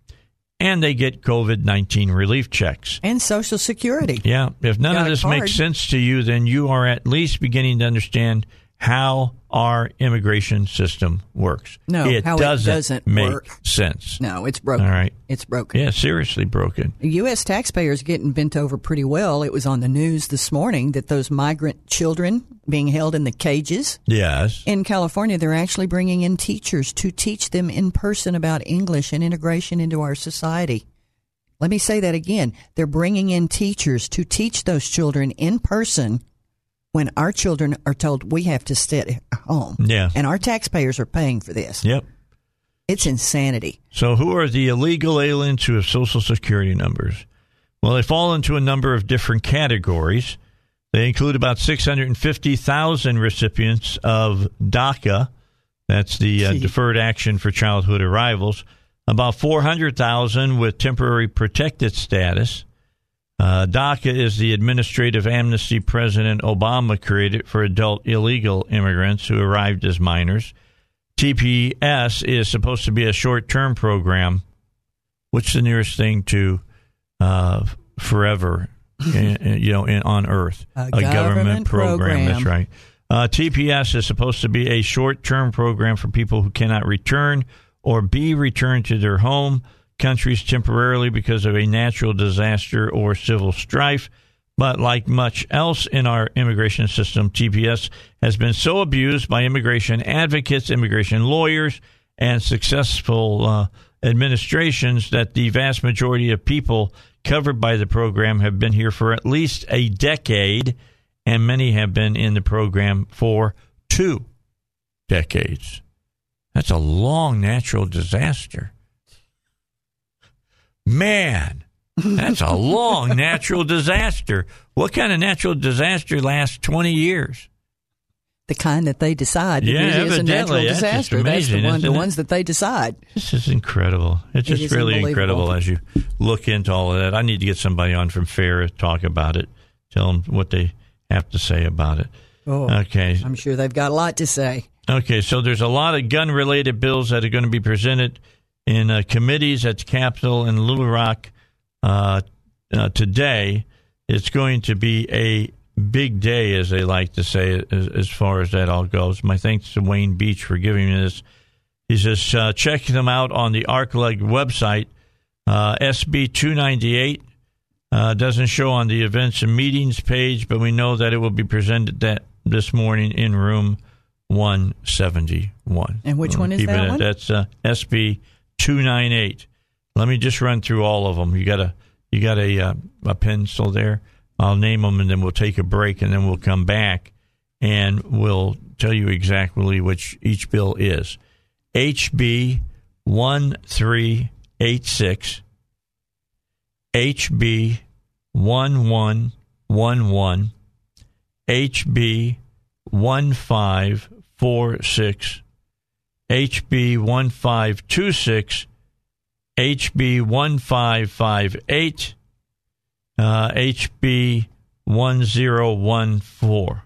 [SPEAKER 1] and they get COVID 19 relief checks.
[SPEAKER 2] And Social Security.
[SPEAKER 1] Yeah. If none
[SPEAKER 2] Got
[SPEAKER 1] of this makes sense to you, then you are at least beginning to understand how our immigration system works.
[SPEAKER 2] No,
[SPEAKER 1] it
[SPEAKER 2] doesn't, it
[SPEAKER 1] doesn't make
[SPEAKER 2] work.
[SPEAKER 1] sense.
[SPEAKER 2] No, it's broken.
[SPEAKER 1] All right.
[SPEAKER 2] It's broken.
[SPEAKER 1] Yeah, seriously broken.
[SPEAKER 2] U.S. taxpayers getting bent over pretty well. It was on the news this morning that those migrant children being held in the cages
[SPEAKER 1] Yes.
[SPEAKER 2] in California, they're actually bringing in teachers to teach them in person about English and integration into our society. Let me say that again. They're bringing in teachers to teach those children in person when our children are told we have to stay at home.
[SPEAKER 1] Yeah.
[SPEAKER 2] And our taxpayers are paying for this.
[SPEAKER 1] Yep.
[SPEAKER 2] It's insanity.
[SPEAKER 1] So, who are the illegal aliens who have social security numbers? Well, they fall into a number of different categories. They include about 650,000 recipients of DACA, that's the uh, Deferred Action for Childhood Arrivals, about 400,000 with temporary protected status. Uh, DACA is the administrative amnesty President Obama created for adult illegal immigrants who arrived as minors. TPS is supposed to be a short term program. What's the nearest thing to uh, forever, in, you know, in, on Earth?
[SPEAKER 2] A government program.
[SPEAKER 1] That's right. Uh, TPS is supposed to be a short term program for people who cannot return or be returned to their home countries temporarily because of a natural disaster or civil strife. But like much else in our immigration system, TPS has been so abused by immigration advocates, immigration lawyers, and successful uh, administrations that the vast majority of people covered by the program have been here for at least a decade, and many have been in the program for two decades. That's a long natural disaster. Man, that's a long natural disaster. What kind of natural disaster lasts 20 years?
[SPEAKER 2] The kind that they decide
[SPEAKER 1] Yeah,
[SPEAKER 2] it is a natural
[SPEAKER 1] That's
[SPEAKER 2] disaster. That's
[SPEAKER 1] amazing,
[SPEAKER 2] the one, the ones that they decide.
[SPEAKER 1] This is incredible. It's just
[SPEAKER 2] is
[SPEAKER 1] really incredible as you look into all of that. I need to get somebody on from FAIR to talk about it, tell them what they have to say about it.
[SPEAKER 2] Oh,
[SPEAKER 1] Okay.
[SPEAKER 2] I'm sure they've got a lot to say.
[SPEAKER 1] Okay, so there's a lot of gun related bills that are going to be presented in uh, committees at the Capitol in Little Rock uh, uh, today. It's going to be a big day, as they like to say, as, as far as that all goes. My thanks to Wayne Beach for giving me this. He says, uh, check them out on the ArkLeg website. Uh, SB 298 uh, doesn't show on the events and meetings page, but we know that it will be presented that this morning in room 171.
[SPEAKER 2] And which one is that
[SPEAKER 1] at-
[SPEAKER 2] one?
[SPEAKER 1] That's uh, SB 298. Let me just run through all of them. You got a you got a uh, a pencil there. I'll name them and then we'll take a break and then we'll come back and we'll tell you exactly which each bill is. HB 1386 HB 1111 HB 1546 HB 1526 HB 1558 uh, HB 1014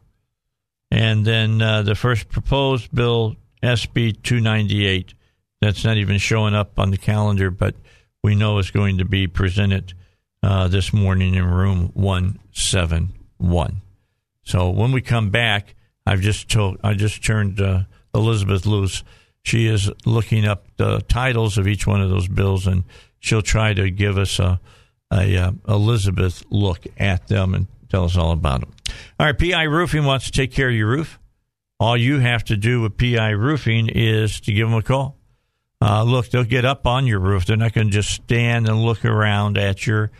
[SPEAKER 1] and then uh, the first proposed bill SB 298 that's not even showing up on the calendar but we know is going to be presented uh, this morning in room 171 so when we come back I've just told I just turned uh, Elizabeth loose she is looking up the titles of each one of those bills and she'll try to give us a a uh, Elizabeth look at them and tell us all about them. All right, PI Roofing wants to take care of your roof. All you have to do with PI Roofing is to give them a call. Uh, look, they'll get up on your roof. They're not going to just stand and look around at your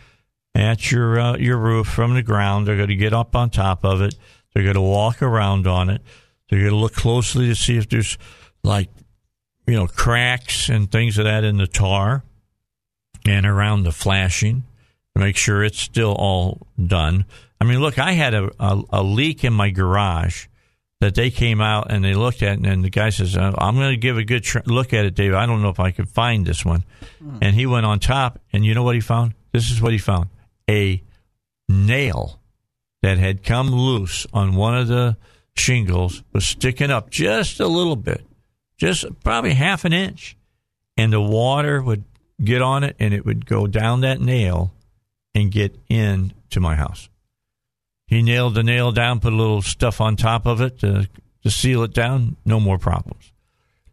[SPEAKER 1] at your uh, your roof from the ground. They're going to get up on top of it. They're going to walk around on it. They're going to look closely to see if there's like you know cracks and things of that in the tar and around the flashing to make sure it's still all done. I mean, look, I had a, a, a leak in my garage that they came out and they looked at, and the guy says, "Uh, "I'm going to give a good tr- look at it, Dave. I don't know if I can find this one." And he went on top, and you know what he found? This is what he found: a nail that had come loose on one of the shingles was sticking up just a little bit, just probably half an inch, and the water would get on it and it would go down that nail and get in to my house. He nailed the nail down, put a little stuff on top of it to, to seal it down. No more problems.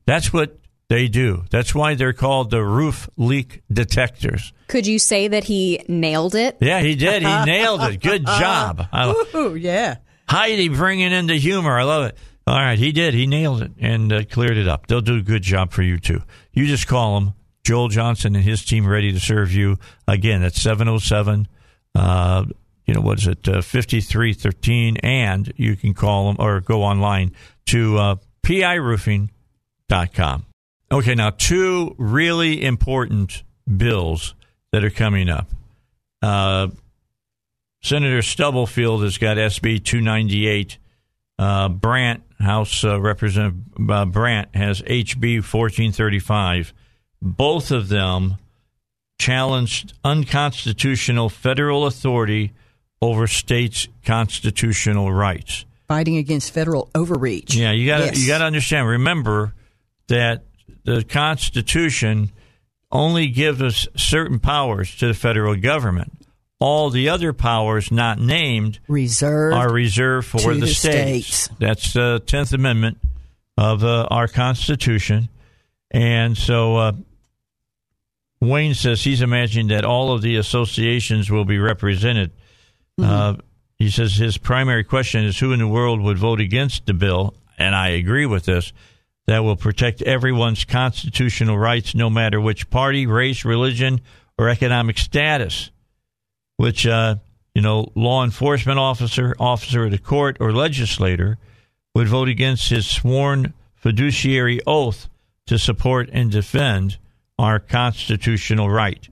[SPEAKER 1] That's what they do. That's why they're called the roof leak detectors.
[SPEAKER 3] Could you say that he nailed it?
[SPEAKER 1] Yeah, he did. He nailed it. Good job.
[SPEAKER 2] Ooh, yeah.
[SPEAKER 1] Heidi bringing in the humor. I love it. All right, he did. He nailed it and uh, cleared it up. They'll do a good job for you too. You just call them. Joel Johnson and his team ready to serve you. Again, at 707, uh, you know, what is it, uh, 5313. And you can call them or go online to uh, piroofing.com. Okay, now two really important bills that are coming up. Uh, Senator Stubblefield has got SB 298. Uh, Brandt, House uh, Representative uh, Brandt, has HB 1435. Both of them challenged unconstitutional federal authority over states' constitutional rights.
[SPEAKER 2] Fighting against federal overreach.
[SPEAKER 1] Yeah, you got to
[SPEAKER 2] Yes.
[SPEAKER 1] you got to understand. Remember that the Constitution only gives us certain powers to the federal government. All the other powers not named
[SPEAKER 2] Reserved
[SPEAKER 1] are reserved for the,
[SPEAKER 2] the
[SPEAKER 1] states.
[SPEAKER 2] states.
[SPEAKER 1] That's the Tenth Amendment of uh, our Constitution, and so uh, Wayne says he's imagining that all of the associations will be represented. Uh, he says his primary question is who in the world would vote against the bill, and I agree with this. That will protect everyone's constitutional rights, no matter which party, race, religion, or economic status which uh, you know law enforcement officer, officer of the court, or legislator would vote against his sworn fiduciary oath to support and defend our constitutional right.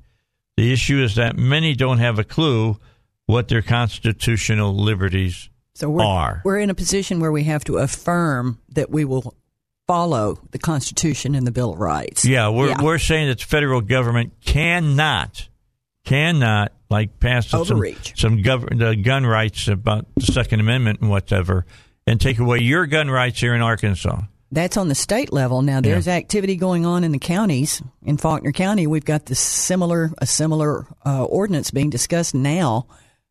[SPEAKER 1] The issue is that many don't have a clue what their constitutional liberties
[SPEAKER 2] So we're,
[SPEAKER 1] are.
[SPEAKER 2] we're in a position where we have to affirm that we will follow the Constitution and the Bill of Rights.
[SPEAKER 1] Yeah, we're
[SPEAKER 2] Yeah.
[SPEAKER 1] we're saying that the federal government cannot cannot like pass some
[SPEAKER 2] Overreach.
[SPEAKER 1] some gov- the gun rights about the Second Amendment and whatever, and take away your gun rights here in Arkansas.
[SPEAKER 2] That's on the state level. Now there's activity going on in the counties. In Faulkner County, we've got this similar a similar uh, ordinance being discussed now,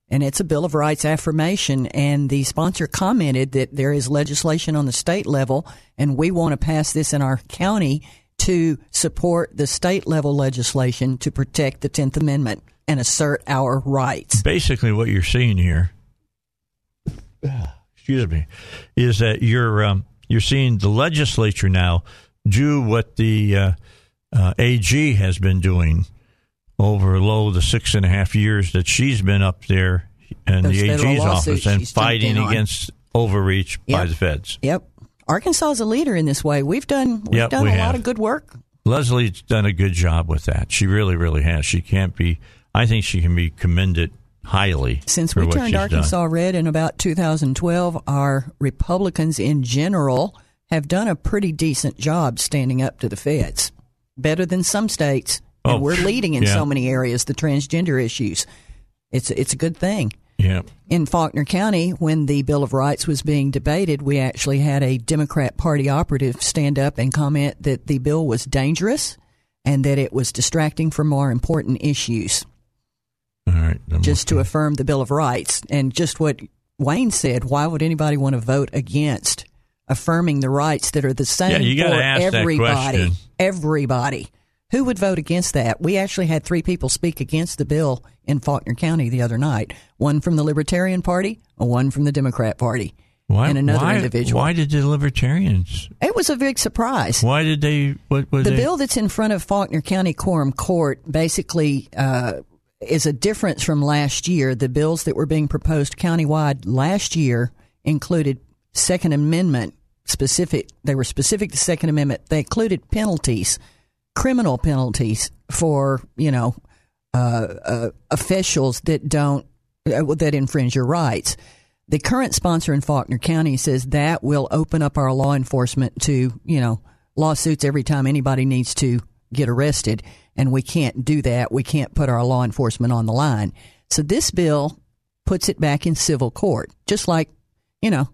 [SPEAKER 2] and it's a Bill of Rights affirmation. And the sponsor commented that there is legislation on the state level, and we want to pass this in our county to support the state level legislation to protect the Tenth Amendment and assert our rights.
[SPEAKER 1] Basically, what you're seeing here, excuse me, is that you're um, you're seeing the legislature now do what the uh, uh, AG has been doing over low the six and a half years that she's been up there in
[SPEAKER 2] Those
[SPEAKER 1] the AG's office and fighting against overreach by the feds.
[SPEAKER 2] Yep. Arkansas is a leader in this way. We've done we've
[SPEAKER 1] Yep,
[SPEAKER 2] done
[SPEAKER 1] we
[SPEAKER 2] a
[SPEAKER 1] have.
[SPEAKER 2] lot of good work.
[SPEAKER 1] Leslie's done a good job with that. She really, really has. She can't be. I think she can be commended highly
[SPEAKER 2] Since we turned Arkansas
[SPEAKER 1] done.
[SPEAKER 2] red in about 2012, our Republicans in general have done a pretty decent job standing up to the feds. Better than some states.
[SPEAKER 1] Oh,
[SPEAKER 2] and we're leading in
[SPEAKER 1] yeah.
[SPEAKER 2] so many areas, the transgender issues. It's it's a good thing.
[SPEAKER 1] Yeah.
[SPEAKER 2] In Faulkner County, when the Bill of Rights was being debated, we actually had a Democrat Party operative stand up and comment that the bill was dangerous and that it was distracting from more important issues
[SPEAKER 1] All right. I'm
[SPEAKER 2] just to affirm the Bill of Rights. And just what Wayne said, why would anybody want to vote against affirming the rights that are the same
[SPEAKER 1] Yeah, you
[SPEAKER 2] for
[SPEAKER 1] ask
[SPEAKER 2] everybody?
[SPEAKER 1] question.
[SPEAKER 2] Everybody. Who would vote against that? We actually had three people speak against the bill in Faulkner County the other night. One from the Libertarian Party, and one from the Democrat Party,
[SPEAKER 1] Why,
[SPEAKER 2] and another
[SPEAKER 1] why,
[SPEAKER 2] individual.
[SPEAKER 1] Why did the libertarians?
[SPEAKER 2] It was a big surprise.
[SPEAKER 1] Why did they? What was
[SPEAKER 2] The
[SPEAKER 1] they?
[SPEAKER 2] bill that's in front of Faulkner County Quorum Court basically uh, is a difference from last year. The bills that were being proposed countywide last year included Second Amendment specific. They were specific to Second Amendment. They included penalties, criminal penalties for you know uh, uh, officials that don't uh, that infringe your rights. The current sponsor in Faulkner County says that will open up our law enforcement to you know lawsuits every time anybody needs to get arrested, and we can't do that. We can't put our law enforcement on the line. So this bill puts it back in civil court, just like you know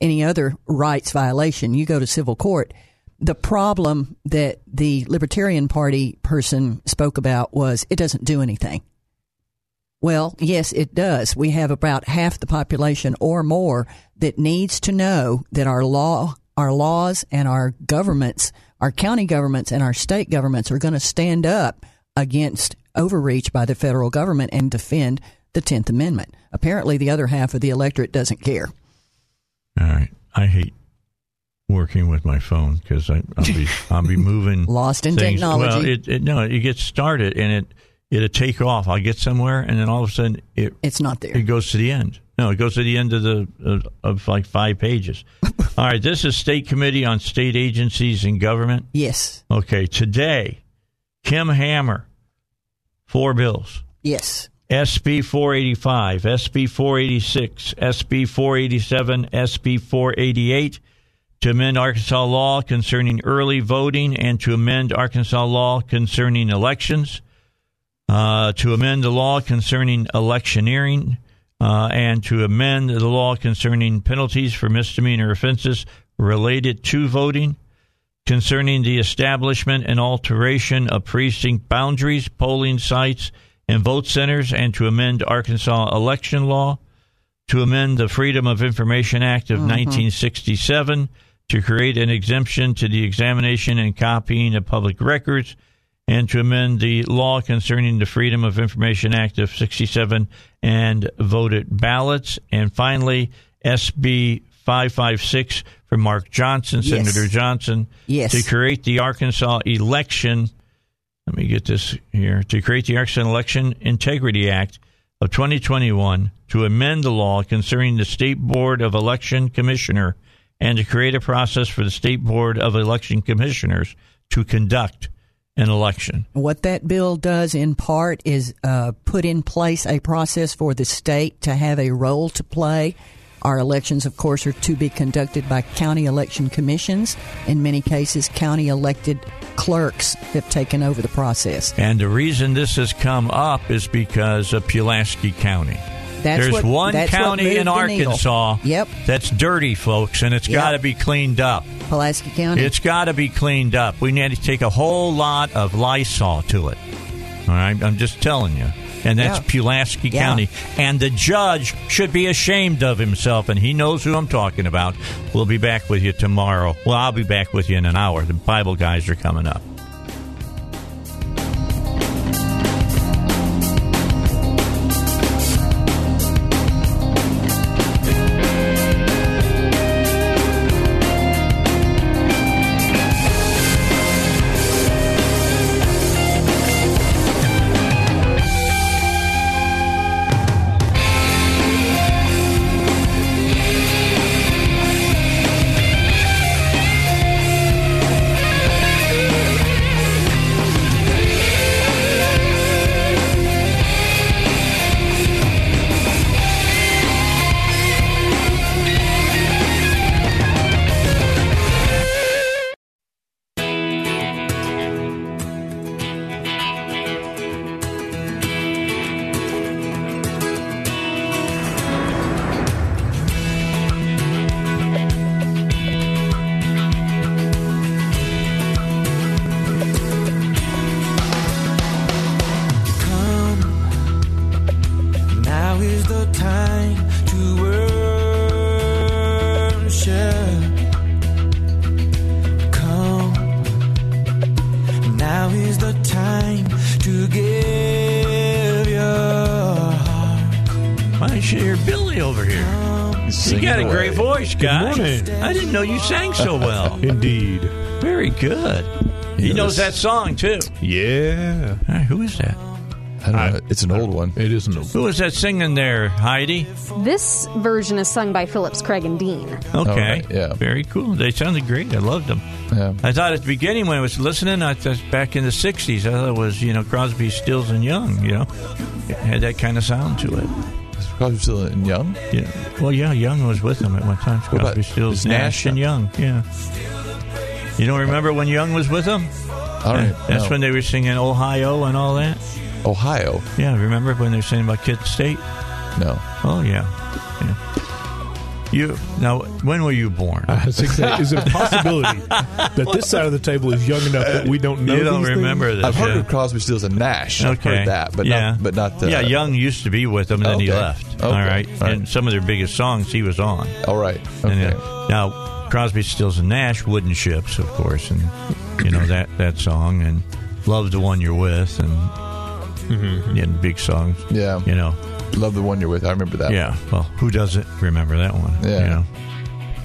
[SPEAKER 2] any other rights violation. You go to civil court. the problem that the Libertarian Party person spoke about was it doesn't do anything. Well, yes, it does. We have about half the population or more that needs to know that our law, our laws and our governments, our county governments and our state governments are going to stand up against overreach by the federal government and defend the 10th Amendment. Apparently, the other half of the electorate doesn't care.
[SPEAKER 1] All right. I hate working with my phone because I'll be I'll be moving
[SPEAKER 2] Lost in
[SPEAKER 1] things.
[SPEAKER 2] technology.
[SPEAKER 1] Well, it, it no, it gets started and it it'll take off. I'll get somewhere and then all of a sudden it
[SPEAKER 2] It's not there.
[SPEAKER 1] it goes to the end. No, it goes to the end of the of, of like five pages. all right. This is State Committee on State Agencies and Government.
[SPEAKER 2] Yes.
[SPEAKER 1] Okay. Today, Kim Hammer, four bills.
[SPEAKER 2] Yes.
[SPEAKER 1] SB 485, SB 486, SB 487, SB 488 to amend Arkansas law concerning early voting and to amend Arkansas law concerning elections, uh, to amend the law concerning electioneering, uh, and to amend the law concerning penalties for misdemeanor offenses related to voting, concerning the establishment and alteration of precinct boundaries, polling sites, and vote centers, and to amend Arkansas election law, to amend the Freedom of Information Act of 1967, to create an exemption to the examination and copying of public records, and to amend the law concerning the Freedom of Information Act of 67 and voted ballots, and finally, SB 556 from Mark Johnson,
[SPEAKER 2] Yes.
[SPEAKER 1] Senator Johnson,
[SPEAKER 2] Yes.
[SPEAKER 1] to create the Arkansas election. Let me get this here. To create the Arkansas Election Integrity Act of 2021, to amend the law concerning the State Board of Election Commissioner, and to create a process for the State Board of Election Commissioners to conduct an election.
[SPEAKER 2] What that bill does in part is uh, put in place a process for the state to have a role to play. Our elections, of course, are to be conducted by county election commissions. In many cases, county elected clerks have taken over the process.
[SPEAKER 1] And the reason this has come up is because of Pulaski County.
[SPEAKER 2] That's
[SPEAKER 1] There's
[SPEAKER 2] what-
[SPEAKER 1] one county in. Arkansas
[SPEAKER 2] Yep.
[SPEAKER 1] that's dirty, folks, and it's
[SPEAKER 2] Yep.
[SPEAKER 1] got to be cleaned up.
[SPEAKER 2] Pulaski County.
[SPEAKER 1] It's got to be cleaned up. We need to take a whole lot of Lysol to it. All right, I'm just telling you. And that's
[SPEAKER 2] Yeah.
[SPEAKER 1] Pulaski
[SPEAKER 2] Yeah.
[SPEAKER 1] County. And the judge should be ashamed of himself, and he knows who I'm talking about. We'll be back with you tomorrow. Well, I'll be back with you in an hour. The Bible guys are coming up. Didn't know you sang so well.
[SPEAKER 4] Indeed.
[SPEAKER 1] Very good. He
[SPEAKER 4] Yes.
[SPEAKER 1] knows that song too.
[SPEAKER 4] Yeah.
[SPEAKER 1] Hey, who is that?
[SPEAKER 5] I don't know. It's an old one.
[SPEAKER 4] It isn't a
[SPEAKER 1] Who is that singing there, Heidi?
[SPEAKER 3] This version is sung by Phillips Craig and Dean.
[SPEAKER 1] Okay.
[SPEAKER 5] right, yeah.
[SPEAKER 1] Very cool. They sounded great. I loved them.
[SPEAKER 5] Yeah.
[SPEAKER 1] I thought at the beginning when I was listening, I thought back in the '60s, I thought it was you know Crosby, Stills, and Young. You know, it had that kind of sound to it.
[SPEAKER 5] Still and uh, Young?
[SPEAKER 1] Yeah. Well, yeah, Young was with them at one time. Stills, Nash, and Young. Yeah. You don't remember when Young was with them?
[SPEAKER 5] Don't
[SPEAKER 1] Yeah,
[SPEAKER 5] know.
[SPEAKER 1] That's when they were singing Ohio and all that.
[SPEAKER 5] Ohio.
[SPEAKER 1] Yeah, remember when they were singing about Kent State?
[SPEAKER 5] No.
[SPEAKER 1] Oh yeah. yeah. You now, when were you born?
[SPEAKER 4] I was thinking, is it a possibility that this side of the table is young enough that we don't uh, know?
[SPEAKER 1] you don't
[SPEAKER 4] these
[SPEAKER 1] remember
[SPEAKER 4] things?
[SPEAKER 1] this.
[SPEAKER 5] I've heard
[SPEAKER 1] yeah.
[SPEAKER 5] of Crosby, Stills, and Nash. I've heard that, but
[SPEAKER 1] yeah.
[SPEAKER 5] not, but not the.
[SPEAKER 1] yeah, Young used to be with them, and then he left.
[SPEAKER 5] Okay.
[SPEAKER 1] All right,
[SPEAKER 5] All right.
[SPEAKER 1] and some of their biggest songs he was on.
[SPEAKER 5] All right.
[SPEAKER 1] And, uh,
[SPEAKER 5] Okay.
[SPEAKER 1] uh, now Crosby, Stills, and Nash, "Wooden Ships," of course, and you know that that song, and "Love the One You're With," and mm-hmm. yeah, big songs.
[SPEAKER 5] Yeah.
[SPEAKER 1] you know,
[SPEAKER 5] Love the one you're with. I remember that.
[SPEAKER 1] yeah. Well, who doesn't remember that one?
[SPEAKER 5] Yeah.
[SPEAKER 1] You know?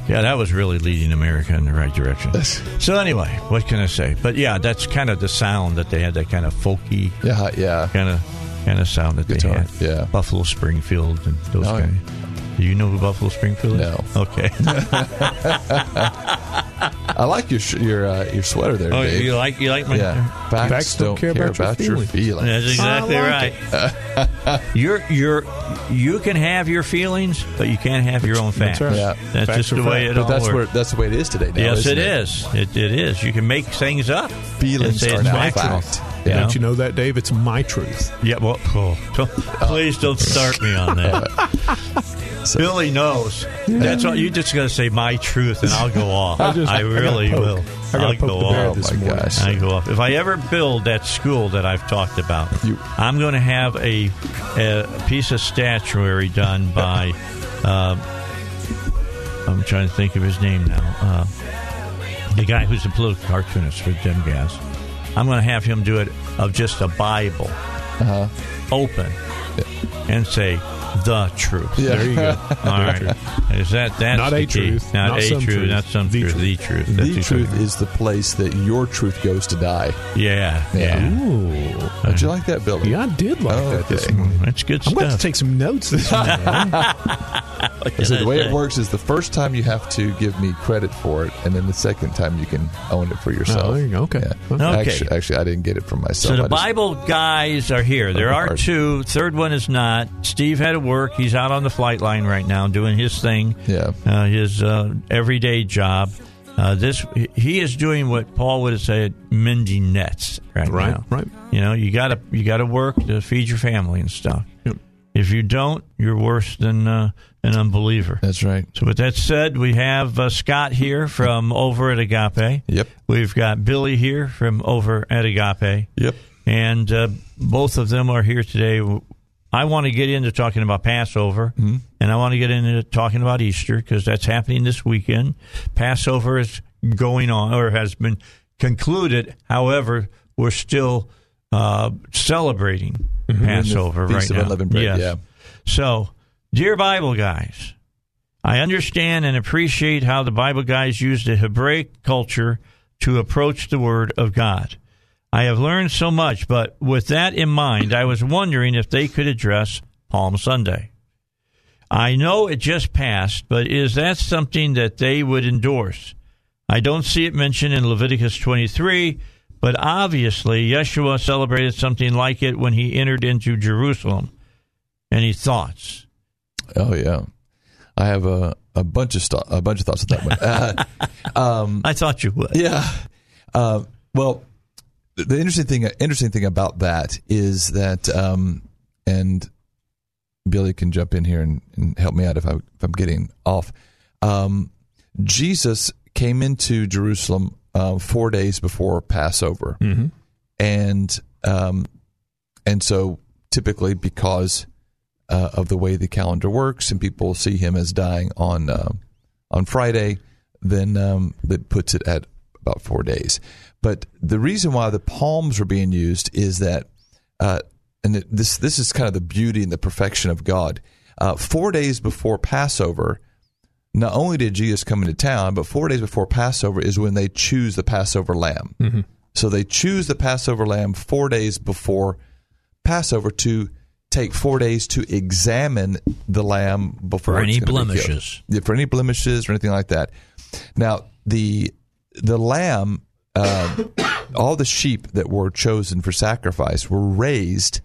[SPEAKER 1] Yeah, that was really leading America in the right direction. so anyway, what can I say? But yeah, that's kind of the sound that they had. That kind of folky,
[SPEAKER 5] Yeah. Yeah.
[SPEAKER 1] kind of kind of sound that
[SPEAKER 5] Guitar,
[SPEAKER 1] they had.
[SPEAKER 5] yeah.
[SPEAKER 1] Buffalo Springfield and those
[SPEAKER 5] Oh,
[SPEAKER 1] kind. Do you know who Buffalo Springfield is?
[SPEAKER 5] No.
[SPEAKER 1] Okay.
[SPEAKER 5] I like your sh- your uh, your sweater there,
[SPEAKER 1] oh,
[SPEAKER 5] Dave.
[SPEAKER 1] you like you like my
[SPEAKER 5] yeah. Facts,
[SPEAKER 4] Facts
[SPEAKER 5] don't, care, about, your feelings.
[SPEAKER 1] That's exactly
[SPEAKER 4] I
[SPEAKER 1] right. you're you're you can have your feelings, but you can't have your own facts.
[SPEAKER 4] That's right.
[SPEAKER 5] Yeah.
[SPEAKER 1] That's
[SPEAKER 4] Facts
[SPEAKER 1] just
[SPEAKER 4] are
[SPEAKER 1] the way
[SPEAKER 4] facts.
[SPEAKER 1] it
[SPEAKER 5] But that's
[SPEAKER 1] works.
[SPEAKER 5] where that's the way it is today. Now,
[SPEAKER 1] yes,
[SPEAKER 5] isn't
[SPEAKER 1] it
[SPEAKER 5] it
[SPEAKER 1] is. It, it is. You can make things up.
[SPEAKER 5] Feelings
[SPEAKER 1] and say
[SPEAKER 5] are
[SPEAKER 1] it's
[SPEAKER 5] now
[SPEAKER 1] factual.
[SPEAKER 5] fact.
[SPEAKER 1] You know?
[SPEAKER 4] Don't you know that, Dave? It's my truth.
[SPEAKER 1] Yeah, well, oh, don't- please don't start me on that. Billy knows. That's all. you're just got to say my truth, and I'll go off. I,
[SPEAKER 4] I just- I gotta
[SPEAKER 1] really will.
[SPEAKER 4] I gotta
[SPEAKER 1] I'll go off.
[SPEAKER 4] this
[SPEAKER 5] Oh, my gosh.
[SPEAKER 1] I go off. If I ever build that school that I've talked about,
[SPEAKER 5] You-
[SPEAKER 1] I'm going to have a, a piece of statuary done by. Uh, I'm trying to think of his name now. Uh, the guy who's a political cartoonist for Jim Gas. I'm going to have him do it of just a Bible,
[SPEAKER 5] Uh-huh.
[SPEAKER 1] open, and say the truth.
[SPEAKER 5] Yeah.
[SPEAKER 4] There you go.
[SPEAKER 1] All right. Is that that's
[SPEAKER 4] Not
[SPEAKER 1] the
[SPEAKER 4] a
[SPEAKER 1] key.
[SPEAKER 4] truth,
[SPEAKER 1] Not,
[SPEAKER 4] not
[SPEAKER 1] a truth,
[SPEAKER 4] truth.
[SPEAKER 1] not some
[SPEAKER 4] The
[SPEAKER 1] truth.
[SPEAKER 4] truth.
[SPEAKER 1] The truth.
[SPEAKER 5] The truth is the place that your truth goes to die.
[SPEAKER 1] Yeah,
[SPEAKER 5] Yeah.
[SPEAKER 1] yeah.
[SPEAKER 4] Ooh.
[SPEAKER 5] Don't you like that, Billy?
[SPEAKER 4] Yeah, I did like
[SPEAKER 5] Oh,
[SPEAKER 4] that this
[SPEAKER 5] okay.
[SPEAKER 4] morning.
[SPEAKER 1] That's good stuff.
[SPEAKER 4] I'm going to take some notes this morning.
[SPEAKER 5] I said the way it works is the first time you have to give me credit for it, and then the second time you can own it for yourself.
[SPEAKER 4] Oh, there you go. Okay.
[SPEAKER 5] Yeah.
[SPEAKER 1] Okay.
[SPEAKER 5] Actually, actually, I didn't get it from myself.
[SPEAKER 1] So the
[SPEAKER 5] just-
[SPEAKER 1] Bible guys are here. There are
[SPEAKER 5] hard.
[SPEAKER 1] two. Third one is not. Steve had to work. He's out on the flight line right now doing his thing.
[SPEAKER 5] Yeah.
[SPEAKER 1] Uh, his uh, everyday job. Uh, this he is doing what Paul would have said, mending nets right,
[SPEAKER 4] Right,
[SPEAKER 1] now.
[SPEAKER 4] right.
[SPEAKER 1] You know, you gotta you gotta work to feed your family and stuff.
[SPEAKER 4] Yep.
[SPEAKER 1] If you don't, you're worse than uh, an unbeliever.
[SPEAKER 5] That's right.
[SPEAKER 1] So, with that said, we have uh, Scott here from over at Agape.
[SPEAKER 5] Yep.
[SPEAKER 1] We've got Billy here from over at Agape.
[SPEAKER 5] Yep.
[SPEAKER 1] And uh, both of them are here today. I want to get into talking about Passover,
[SPEAKER 5] Mm-hmm.
[SPEAKER 1] and I want to get into talking about Easter because that's happening this weekend. Passover is going on or has been concluded. However, we're still uh, celebrating Passover
[SPEAKER 5] Mm-hmm. Feast
[SPEAKER 1] right now.
[SPEAKER 5] Bread,
[SPEAKER 1] Yes.
[SPEAKER 5] yeah.
[SPEAKER 1] So, dear Bible guys, I understand and appreciate how the Bible guys use the Hebraic culture to approach the Word of God. I have learned so much, but with that in mind, I was wondering if they could address Palm Sunday. I know it just passed, but is that something that they would endorse? I don't see it mentioned in Leviticus 23, but obviously Yeshua celebrated something like it when he entered into Jerusalem. Any thoughts?
[SPEAKER 5] Oh yeah. I have a, a bunch of sto- a bunch of thoughts on that one. Uh, um,
[SPEAKER 1] I thought you would.
[SPEAKER 5] Yeah. Uh, well, the- interesting thing interesting thing about that is that, um, and Billy can jump in here and, and help me out if I if I'm getting off. Um, Jesus came into Jerusalem uh, four days before Passover, and um, and so typically because uh, of the way the calendar works, and people see him as dying on uh, on Friday, then um, that puts it at about four days. But the reason why the palms were being used is that, uh, and this this is kind of the beauty and the perfection of God. Uh, four days before Passover, not only did Jesus come into town, but four days before Passover is when they choose the Passover lamb. So they choose the Passover lamb four days before Passover to take four days to examine the lamb before
[SPEAKER 1] For any blemishes.
[SPEAKER 5] Yeah, for any blemishes or anything like that. Now the the lamb, uh, all the sheep that were chosen for sacrifice were raised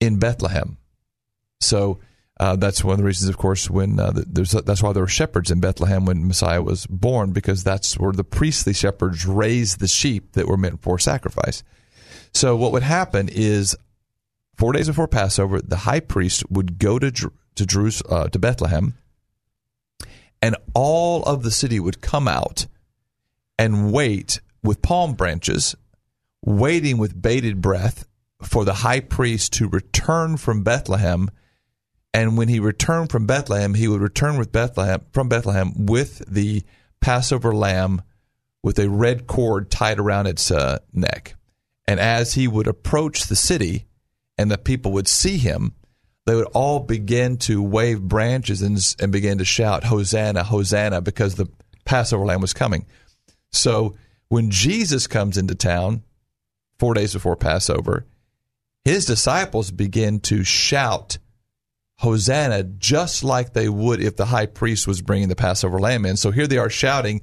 [SPEAKER 5] in Bethlehem. So uh, that's one of the reasons, of course, when uh, that's why there were shepherds in Bethlehem when Messiah was born, because that's where the priestly shepherds raised the sheep that were meant for sacrifice. So what would happen is, four days before Passover, the high priest would go to to Jerusalem, uh, to Bethlehem, and all of the city would come out and wait with palm branches, waiting with bated breath for the high priest to return from Bethlehem. And when he returned from Bethlehem, he would return with Bethlehem from Bethlehem with the Passover lamb with a red cord tied around its uh, neck. And as he would approach the city and the people would see him, they would all begin to wave branches and, and begin to shout, Hosanna, Hosanna, because the Passover lamb was coming. So when Jesus comes into town, four days before Passover, his disciples begin to shout, Hosanna, just like they would if the high priest was bringing the Passover lamb in. So here they are shouting,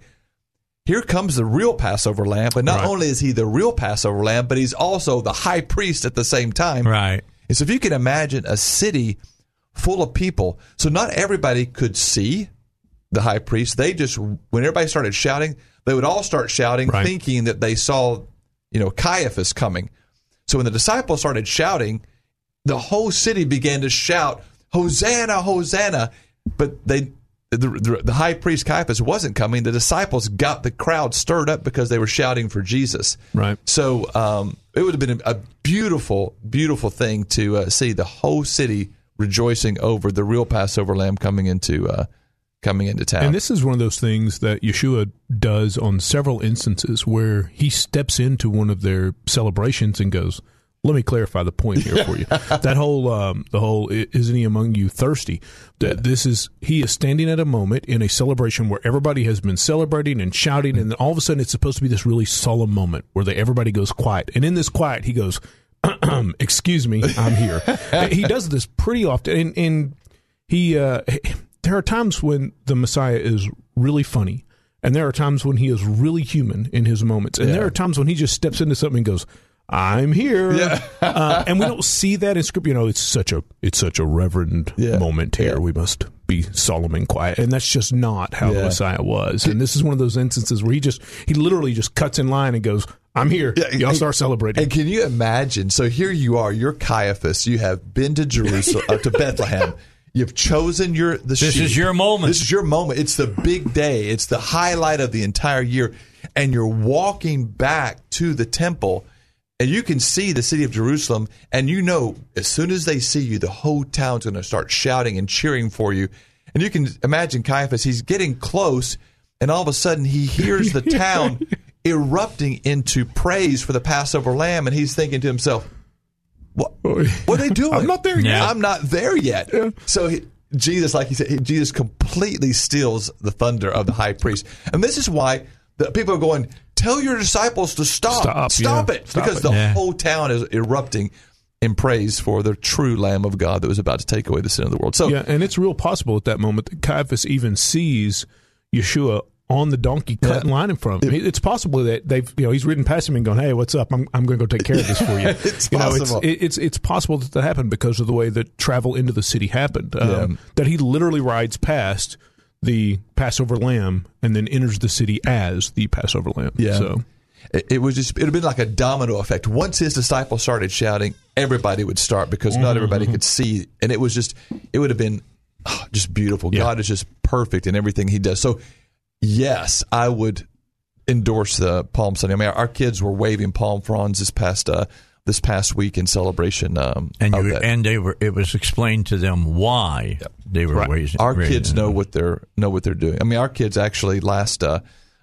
[SPEAKER 5] here comes the real Passover lamb. But not
[SPEAKER 1] Right.
[SPEAKER 5] only is he the real Passover lamb, but he's also the high priest at the same time.
[SPEAKER 1] Right.
[SPEAKER 5] And so if you can imagine a city full of people, so not everybody could see the high priest. They just, when everybody started shouting, they would all start shouting,
[SPEAKER 4] Right.
[SPEAKER 5] thinking that they saw, you know, Caiaphas coming. So when the disciples started shouting, the whole city began to shout, Hosanna, Hosanna. But they, the, the, the high priest Caiaphas wasn't coming. The disciples got the crowd stirred up because they were shouting for Jesus.
[SPEAKER 4] Right.
[SPEAKER 5] So um, it would have been a, a beautiful, beautiful thing to uh, see the whole city rejoicing over the real Passover lamb coming into uh, coming into town.
[SPEAKER 4] And this is one of those things that Yeshua does on several instances where he steps into one of their celebrations and goes, "Let me clarify the point here for you." that whole, um, the whole, isn't he among you thirsty? That this is he is standing at a moment in a celebration where everybody has been celebrating and shouting, and then all of a sudden it's supposed to be this really solemn moment where they, everybody goes quiet, and in this quiet he goes. Excuse me, I'm here. he does this pretty often, and, and he uh, there are times when the Messiah is really funny, and there are times when he is really human in his moments, and there are times when he just steps into something and goes, "I'm here," uh, and we don't see that in script. You know, it's such a it's such a reverend
[SPEAKER 5] Yeah.
[SPEAKER 4] moment here.
[SPEAKER 5] Yeah.
[SPEAKER 4] We must be solemn and quiet, and that's just not how the Messiah was. And this is one of those instances where he just he literally just cuts in line and goes, "I'm here."
[SPEAKER 5] Yeah,
[SPEAKER 4] Y'all
[SPEAKER 5] and-
[SPEAKER 4] start celebrating.
[SPEAKER 5] And can you imagine? So here you are, you're Caiaphas. You have been to Jerusalem, uh, to Bethlehem. You've chosen your the.
[SPEAKER 1] This
[SPEAKER 5] sheep.
[SPEAKER 1] is your moment.
[SPEAKER 5] This is your moment. It's the big day. It's the highlight of the entire year, and you're walking back to the temple, and you can see the city of Jerusalem, and you know as soon as they see you, the whole town's going to start shouting and cheering for you. And you can imagine Caiaphas. He's getting close, and all of a sudden he hears the town erupting into praise for the Passover lamb, and he's thinking to himself, what, what are they doing?
[SPEAKER 4] I'm not there
[SPEAKER 1] yet.
[SPEAKER 5] I'm not there yet. So he, Jesus, like he said, he, Jesus completely steals the thunder of the high priest. And this is why the people are going, tell your disciples to stop.
[SPEAKER 4] Stop, yeah.
[SPEAKER 5] it.
[SPEAKER 4] Stop
[SPEAKER 5] because
[SPEAKER 4] it.
[SPEAKER 5] the
[SPEAKER 1] Yeah.
[SPEAKER 5] whole town is erupting in praise for the true Lamb of God that was about to take away the sin of the world. So
[SPEAKER 4] Yeah, and it's real possible at that moment that Caiaphas even sees Yeshua on the donkey cutting in line in front of him. It's possible that they've, you know, he's ridden past him and gone, "Hey, what's up? I'm, I'm going to go take care of this for you."
[SPEAKER 5] It's
[SPEAKER 4] you know,
[SPEAKER 5] possible.
[SPEAKER 4] it's, it- it's it's possible that that happened because of the way that travel into the city happened. Um,
[SPEAKER 5] Yeah.
[SPEAKER 4] That he literally rides past the Passover lamb and then enters the city as the Passover lamb.
[SPEAKER 5] Yeah.
[SPEAKER 4] So
[SPEAKER 5] It, it was just it would have been like a domino effect. Once his disciples started shouting, everybody would start because not everybody could see, and it was just it would have been ah, just beautiful.
[SPEAKER 4] Yeah.
[SPEAKER 5] God is just perfect in everything He does. So yes, I would endorse the Palm Sunday. I mean, our, our kids were waving palm fronds this past uh, this past week in celebration. Um,
[SPEAKER 1] And you, and they were. It was explained to them why they were
[SPEAKER 4] Right.
[SPEAKER 1] raising.
[SPEAKER 5] our
[SPEAKER 1] raising
[SPEAKER 5] kids know what they're know what they're doing. I mean, our kids actually last uh,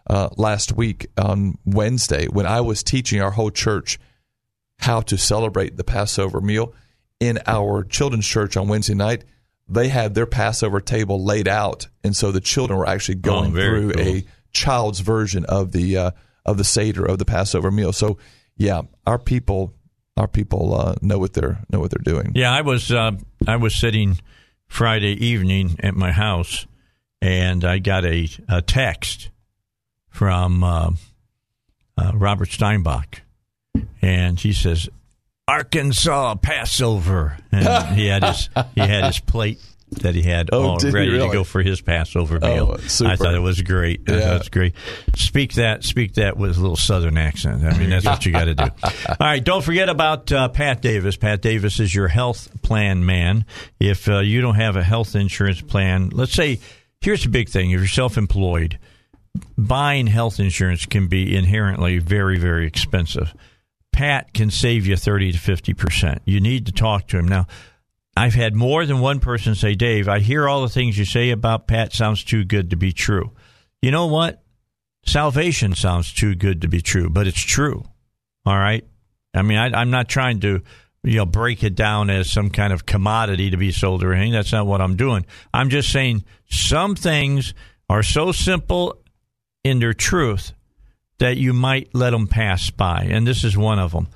[SPEAKER 5] uh, last week on Wednesday when I was teaching our whole church how to celebrate the Passover meal in our children's church on Wednesday night. They had their Passover table laid out, and so the children were actually going
[SPEAKER 1] Oh,
[SPEAKER 5] through
[SPEAKER 1] cool.
[SPEAKER 5] a child's version of the uh, of the seder of the Passover meal. So, yeah, our people our people uh, know what they're know what they're doing.
[SPEAKER 1] Yeah, I was uh, I was sitting Friday evening at my house, and I got a, a text from uh, uh, Robert Steinbach, and he says, "Arkansas Passover," and he had his he had his plate that he had
[SPEAKER 5] Oh,
[SPEAKER 1] all ready to go for his Passover
[SPEAKER 5] Oh,
[SPEAKER 1] meal.
[SPEAKER 5] super.
[SPEAKER 1] I thought it was great.
[SPEAKER 5] Yeah.
[SPEAKER 1] was great. Speak that, speak that with a little Southern accent. I mean, that's what you got to do. All right, don't forget about uh, Pat Davis. Pat Davis is your health plan man. If uh, you don't have a health insurance plan, let's say here's the big thing: if you're self-employed, buying health insurance can be inherently very, very expensive. Pat can save you 30 to 50 percent. You need to talk to him now. I've had more than one person say, Dave, I hear all the things you say about Pat sounds too good to be true. You know what? Salvation sounds too good to be true, but it's true. All right. I mean, I, I'm not trying to, you know, break it down as some kind of commodity to be sold or anything. That's not what I'm doing. I'm just saying some things are so simple in their truth that you might let them pass by. And this is one of them.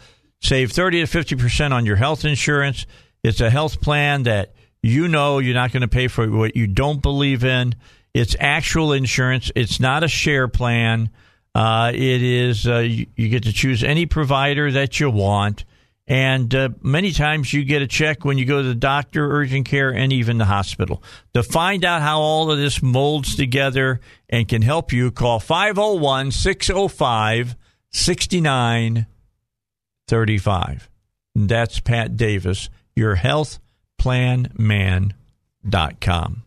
[SPEAKER 1] Save 30 to 50% on your health insurance. It's a health plan that you know you're not going to pay for what you don't believe in. It's actual insurance. It's not a share plan. Uh, it is uh, you, you, get to choose any provider that you want, and uh, many times you get a check when you go to the doctor, urgent care, and even the hospital. To find out how all of this molds together and can help you, call 501 605 6935. That's Pat Davis yourhealthplanman.com.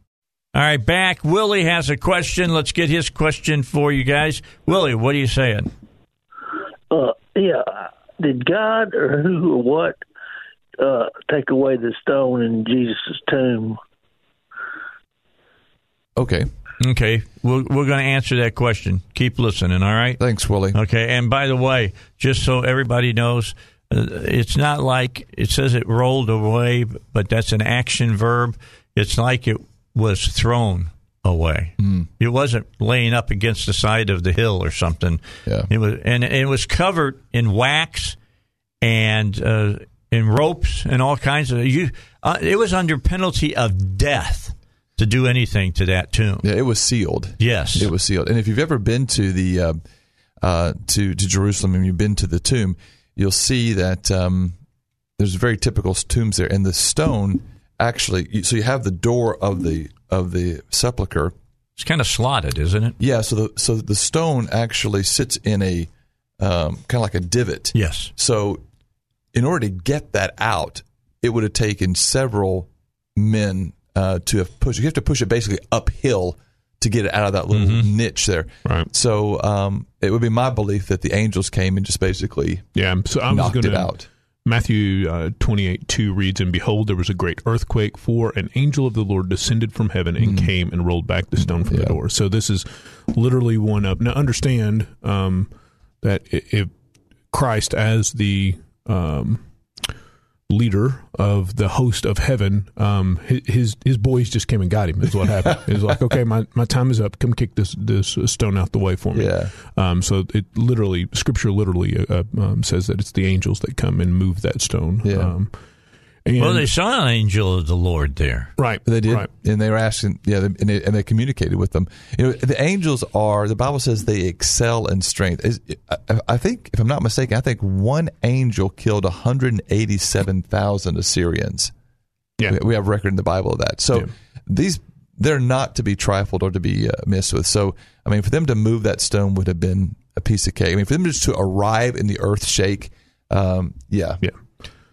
[SPEAKER 1] All right, back. Willie has a question. Let's get his question for you guys. Willie, what are you saying?
[SPEAKER 6] Uh, yeah. Did God or who or what uh, take away the stone in Jesus' tomb?
[SPEAKER 5] Okay.
[SPEAKER 1] Okay. We're, we're going to answer that question. Keep listening, all right?
[SPEAKER 5] Thanks, Willie.
[SPEAKER 1] Okay. And by the way, just so everybody knows, uh, it's not like it says it rolled away, but that's an action verb. It's like it was thrown away.
[SPEAKER 5] Mm.
[SPEAKER 1] It wasn't laying up against the side of the hill or something.
[SPEAKER 5] Yeah.
[SPEAKER 1] It was, and it was covered in wax and uh, in ropes and all kinds of. You, uh, it was under penalty of death to do anything to that tomb.
[SPEAKER 5] Yeah, it was sealed.
[SPEAKER 1] Yes,
[SPEAKER 5] it was sealed. And if you've ever been to the uh, uh, to to Jerusalem and you've been to the tomb, you'll see that um, there's very typical tombs there, and the stone actually. So you have the door of the of the sepulcher.
[SPEAKER 1] It's kind of slotted, isn't it?
[SPEAKER 5] Yeah. So the so the stone actually sits in a um, kind of like a divot.
[SPEAKER 1] Yes.
[SPEAKER 5] So in order to get that out, it would have taken several men uh, to have pushed. You have to push it basically uphill to get it out of that little
[SPEAKER 4] Mhm.
[SPEAKER 5] niche there.
[SPEAKER 4] Right.
[SPEAKER 5] So um, it would be my belief that the angels came and just basically
[SPEAKER 4] Yeah, so I was
[SPEAKER 5] knocked
[SPEAKER 4] going
[SPEAKER 5] it out.
[SPEAKER 4] Matthew uh, 28 2 reads, And behold, there was a great earthquake, for an angel of the Lord descended from heaven and
[SPEAKER 5] Mm.
[SPEAKER 4] came and rolled back the stone from the door. So this is literally one of. Now, understand um, that if Christ, as the um, leader of the host of heaven, um, his his boys just came and got him. Is what happened. It was like, okay, my, my time is up. Come kick this this stone out the way for me.
[SPEAKER 5] Yeah.
[SPEAKER 4] Um, so it literally, Scripture literally uh, um, says that it's the angels that come and move that stone.
[SPEAKER 5] Yeah.
[SPEAKER 4] Um, and,
[SPEAKER 1] well, they saw an angel of the Lord there.
[SPEAKER 4] right.
[SPEAKER 5] They did,
[SPEAKER 4] Right.
[SPEAKER 5] and they were asking, yeah, and they, and they communicated with them. You know, the angels are. The Bible says they excel in strength. Is- I, I think, if I'm not mistaken, I think one angel killed 187,000 Assyrians.
[SPEAKER 4] Yeah.
[SPEAKER 5] we, we have record in the Bible of that. So
[SPEAKER 4] Yeah.
[SPEAKER 5] these they're not to be trifled or to be uh, missed with. So I mean, for them to move that stone would have been a piece of cake. I mean, for them just to arrive in the earth shake, um, yeah,
[SPEAKER 4] Yeah.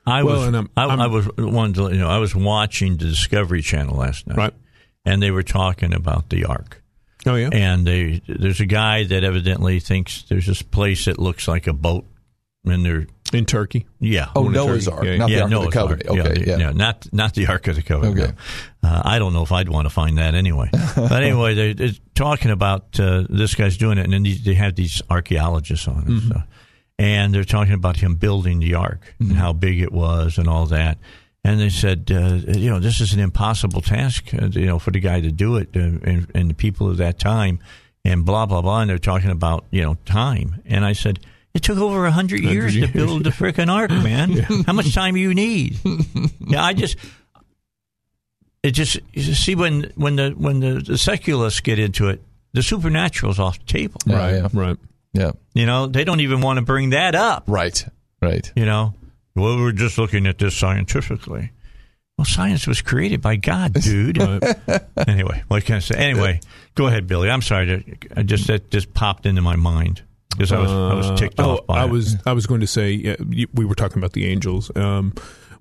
[SPEAKER 1] I
[SPEAKER 4] Well,
[SPEAKER 1] was
[SPEAKER 4] and I'm-
[SPEAKER 1] I,
[SPEAKER 4] I'm-
[SPEAKER 1] I was wanted to you know I was watching the Discovery Channel last night,
[SPEAKER 4] Right.
[SPEAKER 1] and they were talking about the Ark.
[SPEAKER 4] Oh yeah.
[SPEAKER 1] And they, there's a guy that evidently thinks there's this place that looks like a boat, and they're
[SPEAKER 4] in Turkey.
[SPEAKER 1] yeah.
[SPEAKER 5] Oh,
[SPEAKER 4] One in
[SPEAKER 5] Noah's
[SPEAKER 4] Turkey.
[SPEAKER 5] Ark,
[SPEAKER 4] Yeah,
[SPEAKER 5] not
[SPEAKER 1] yeah,
[SPEAKER 5] the Ark of the Covenant.
[SPEAKER 1] Ark.
[SPEAKER 5] Okay,
[SPEAKER 1] yeah,
[SPEAKER 5] yeah.
[SPEAKER 1] not not the Ark of the Covenant.
[SPEAKER 5] Okay.
[SPEAKER 1] no. Uh, I don't know if I'd want to find that anyway. but anyway, they, they're talking about uh, this guy's doing it, and then they have these archaeologists on
[SPEAKER 5] Mm-hmm.
[SPEAKER 1] so, and they're talking about him building the Ark
[SPEAKER 5] Mm-hmm.
[SPEAKER 1] and how big it was and all that. And they said, uh, you know, this is an impossible task, uh, you know, for the guy to do it, uh, and, and the people of that time, and blah blah blah. And they're talking about you know time, and I said. It took over a hundred years to build the frickin' ark, man. How much time do you need? yeah, I just it just you see when when the when the, the secularists get into it, the supernatural's off the table.
[SPEAKER 5] Yeah,
[SPEAKER 4] right.
[SPEAKER 5] yeah.
[SPEAKER 4] Right.
[SPEAKER 5] Yeah,
[SPEAKER 1] You know, they don't even want to bring that up.
[SPEAKER 5] right, right.
[SPEAKER 1] You know, well, we're just looking at this scientifically. Well, science was created by God, dude. anyway, what can I say? Anyway, go ahead, Billy. I'm sorry. I just that just popped into my mind because I was I was ticked
[SPEAKER 4] Uh,
[SPEAKER 1] off
[SPEAKER 4] oh,
[SPEAKER 1] by
[SPEAKER 4] I
[SPEAKER 1] it.
[SPEAKER 4] was I was going to say yeah, we were talking about the angels. Um,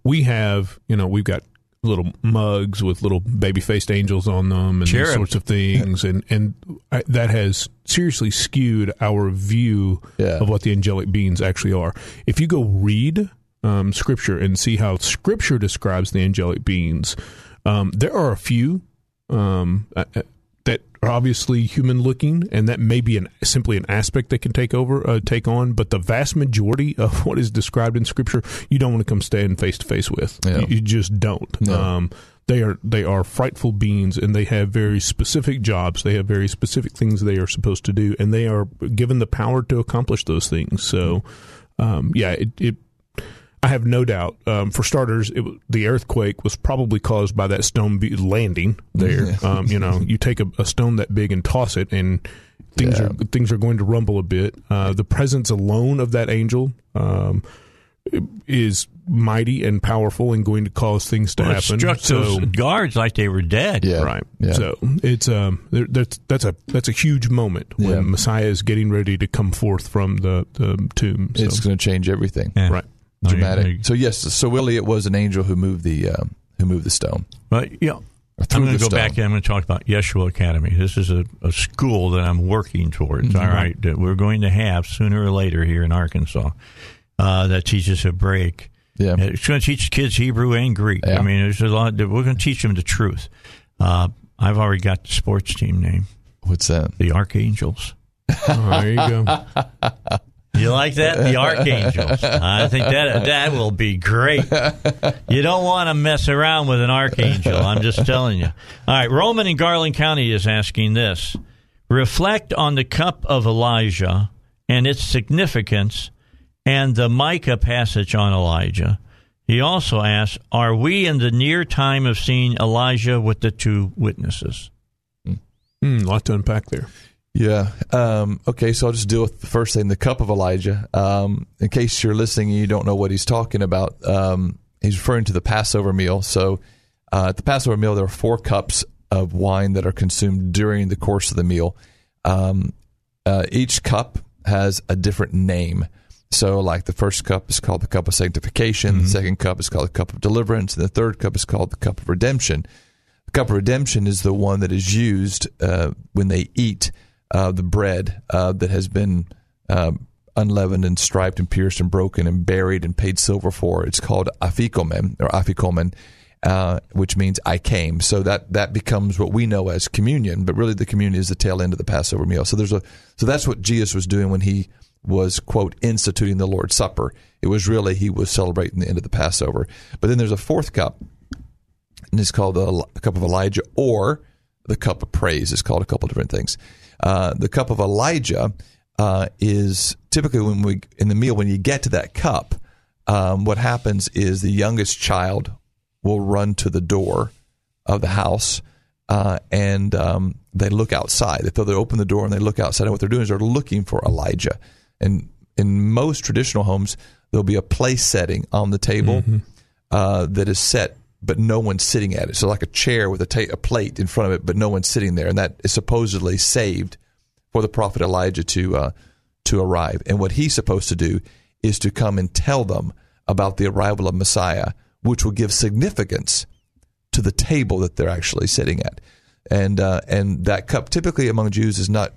[SPEAKER 4] we have you know we've got little mugs with little baby faced angels on them and these
[SPEAKER 1] Cherub.
[SPEAKER 4] sorts of things, and and I, that has seriously skewed our view
[SPEAKER 5] Yeah.
[SPEAKER 4] of what the angelic beings actually are. If you go read um, scripture and see how scripture describes the angelic beings, um, there are a few um, that are obviously human looking, and that may be an simply an aspect they can take over, uh, take on. But the vast majority of what is described in Scripture, you don't want to come stand face to face with.
[SPEAKER 5] Yeah.
[SPEAKER 4] You, you just don't.
[SPEAKER 5] No.
[SPEAKER 4] Um, they are they are frightful beings, and they have very specific jobs. They have very specific things they are supposed to do, and they are given the power to accomplish those things. So, um, yeah, it, it I have no doubt. Um, for starters, it, the earthquake was probably caused by that stone be- landing there. Um, you know, you take a, a stone that big and toss it, and things
[SPEAKER 5] Yeah.
[SPEAKER 4] are things are going to rumble a bit. Uh, the presence alone of that angel um, is mighty and powerful and going to cause things to
[SPEAKER 1] Well, it
[SPEAKER 4] happen.
[SPEAKER 1] struck
[SPEAKER 4] so,
[SPEAKER 1] those guards like they were dead.
[SPEAKER 5] Yeah.
[SPEAKER 4] right.
[SPEAKER 5] Yeah.
[SPEAKER 4] So it's um there, that's that's a that's a huge moment when
[SPEAKER 5] Yeah.
[SPEAKER 4] Messiah is getting ready to come forth from the the tomb. So,
[SPEAKER 5] It's going to change everything.
[SPEAKER 1] Yeah.
[SPEAKER 4] right.
[SPEAKER 5] Dramatic. So yes, so really, it was an angel who moved the um, who moved the stone.
[SPEAKER 1] But you know,
[SPEAKER 5] Or threw
[SPEAKER 1] I'm going to go
[SPEAKER 5] stone.
[SPEAKER 1] back and I'm going to talk about Yeshua Academy. This is a, a school that I'm working towards.
[SPEAKER 5] Mm-hmm.
[SPEAKER 1] all right, that we're going to have sooner or later here in Arkansas uh, that teaches Hebraic.
[SPEAKER 5] Yeah.
[SPEAKER 1] It's going to teach kids Hebrew and Greek.
[SPEAKER 5] Yeah.
[SPEAKER 1] I mean, there's a lot. That we're going to teach them the truth. Uh, I've already got the sports team name,
[SPEAKER 5] What's that?
[SPEAKER 1] the Archangels.
[SPEAKER 4] Oh, there you go.
[SPEAKER 1] You like that? The Archangels. I think that that will be great. You don't want to mess around with an Archangel. I'm just telling you. All right, Roman in Garland County is asking this. Reflect on the cup of Elijah and its significance and the Micah passage on Elijah. He also asks, Are we in the near time of seeing Elijah with the two witnesses?
[SPEAKER 4] Hmm, a lot to unpack there.
[SPEAKER 5] Yeah. Um, okay, so I'll just deal with the first thing, the cup of Elijah. Um, in case you're listening and you don't know what he's talking about, um, he's referring to the Passover meal. So uh, at the Passover meal, there are four cups of wine that are consumed during the course of the meal. Um, uh, each cup has a different name. So, like the first cup is called the cup of sanctification, the second cup is called the cup of deliverance, and the third cup is called the cup of redemption. The cup of redemption is the one that is used uh, when they eat uh, the bread uh, that has been uh, unleavened and striped and pierced and broken and buried and paid silver for. It's called afikomen or afikomen, uh, which means I came. So that that becomes what we know as communion, but really the communion is the tail end of the Passover meal. So there's a so that's what Jesus was doing when he was quote instituting the Lord's Supper. It was really he was celebrating the end of the Passover. But then there's a fourth cup and it's called the cup of Elijah or the cup of praise. It's called a couple different things. Uh, the cup of Elijah uh, is typically when we in the meal when you get to that cup, um, what happens is the youngest child will run to the door of the house uh, and um, they look outside. They, they open the door and they look outside, and what they're doing is they're looking for Elijah. And in most traditional homes, there'll be a place setting on the table uh, that is set, but no one's sitting at it. So, like a chair with a, ta- a plate in front of it, but no one's sitting there, and that is supposedly saved for the prophet Elijah to uh, to arrive. And what he's supposed to do is to come and tell them about the arrival of Messiah, which will give significance to the table that they're actually sitting at. And uh, and that cup typically among Jews is not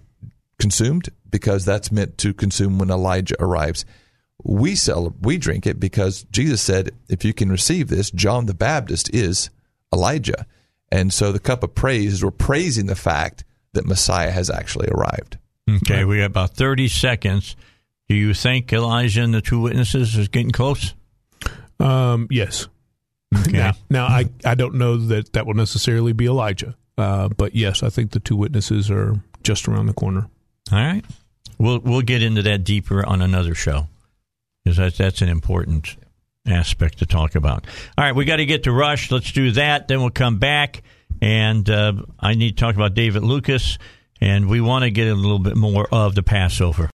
[SPEAKER 5] consumed because that's meant to consume when Elijah arrives. We sell we drink it because Jesus said, if you can receive this, John the Baptist is Elijah. And so the cup of praise is we're praising the fact that Messiah has actually arrived.
[SPEAKER 1] Okay, we have about 30 seconds. Do you think Elijah and the two witnesses is getting close?
[SPEAKER 4] Um, yes.
[SPEAKER 1] Okay.
[SPEAKER 4] Now, now I, I don't know that that will necessarily be Elijah, uh, but yes, I think the two witnesses are just around the corner.
[SPEAKER 1] All right. We'll we'll get into that deeper on another show because that's an important aspect to talk about. All right, we got to get to Rush. Let's do that. Then we'll come back, and uh, I need to talk about David Lucas, and we want to get a little bit more of the Passover.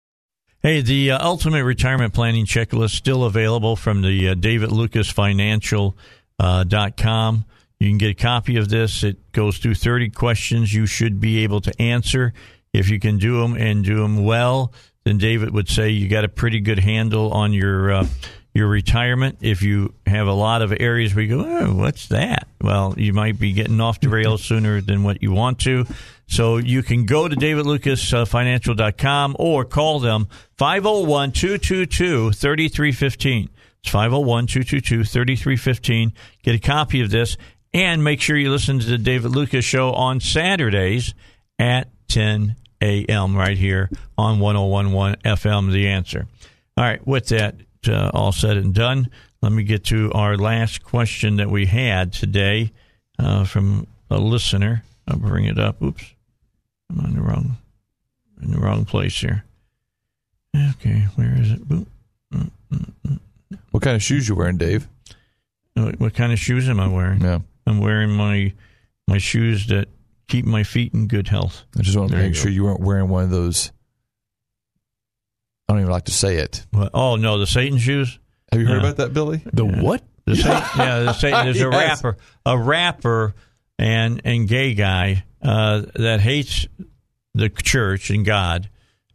[SPEAKER 1] Hey, the uh, Ultimate Retirement Planning Checklist still available from the uh, David Lucas Financial uh, dot com. You can get a copy of this. It goes through 30 questions you should be able to answer. If you can do them and do them well, then David would say you got a pretty good handle on your uh, your retirement. If you have a lot of areas where you go, oh, what's that? Well, you might be getting off the rails sooner than what you want to. So you can go to davidlucasfinancial.com or call them 501 222 3315. It's 501 222 3315. Get a copy of this and make sure you listen to the David Lucas Show on Saturdays at 10 a.m. right here on 1011 FM, The Answer. All right, with that uh, all said and done, let me get to our last question that we had today uh, from a listener. I'll bring it up. Oops, I'm on the wrong in the wrong place here. Okay, where is it? Boop.
[SPEAKER 5] What kind of shoes you wearing, Dave?
[SPEAKER 1] What, what kind of shoes am I wearing?
[SPEAKER 5] Yeah.
[SPEAKER 1] I'm wearing my my shoes that keep my feet in good health.
[SPEAKER 5] I just want to
[SPEAKER 1] There you
[SPEAKER 5] make
[SPEAKER 1] go.
[SPEAKER 5] sure you weren't wearing one of those. I don't even like to say it.
[SPEAKER 1] What? Oh no, the Satan shoes.
[SPEAKER 5] Have you heard
[SPEAKER 1] Yeah.
[SPEAKER 5] about that, Billy?
[SPEAKER 4] The what?
[SPEAKER 1] The Satan, yeah, the Satan. There's a rapper, a rapper, and and gay guy uh, that hates the church and God.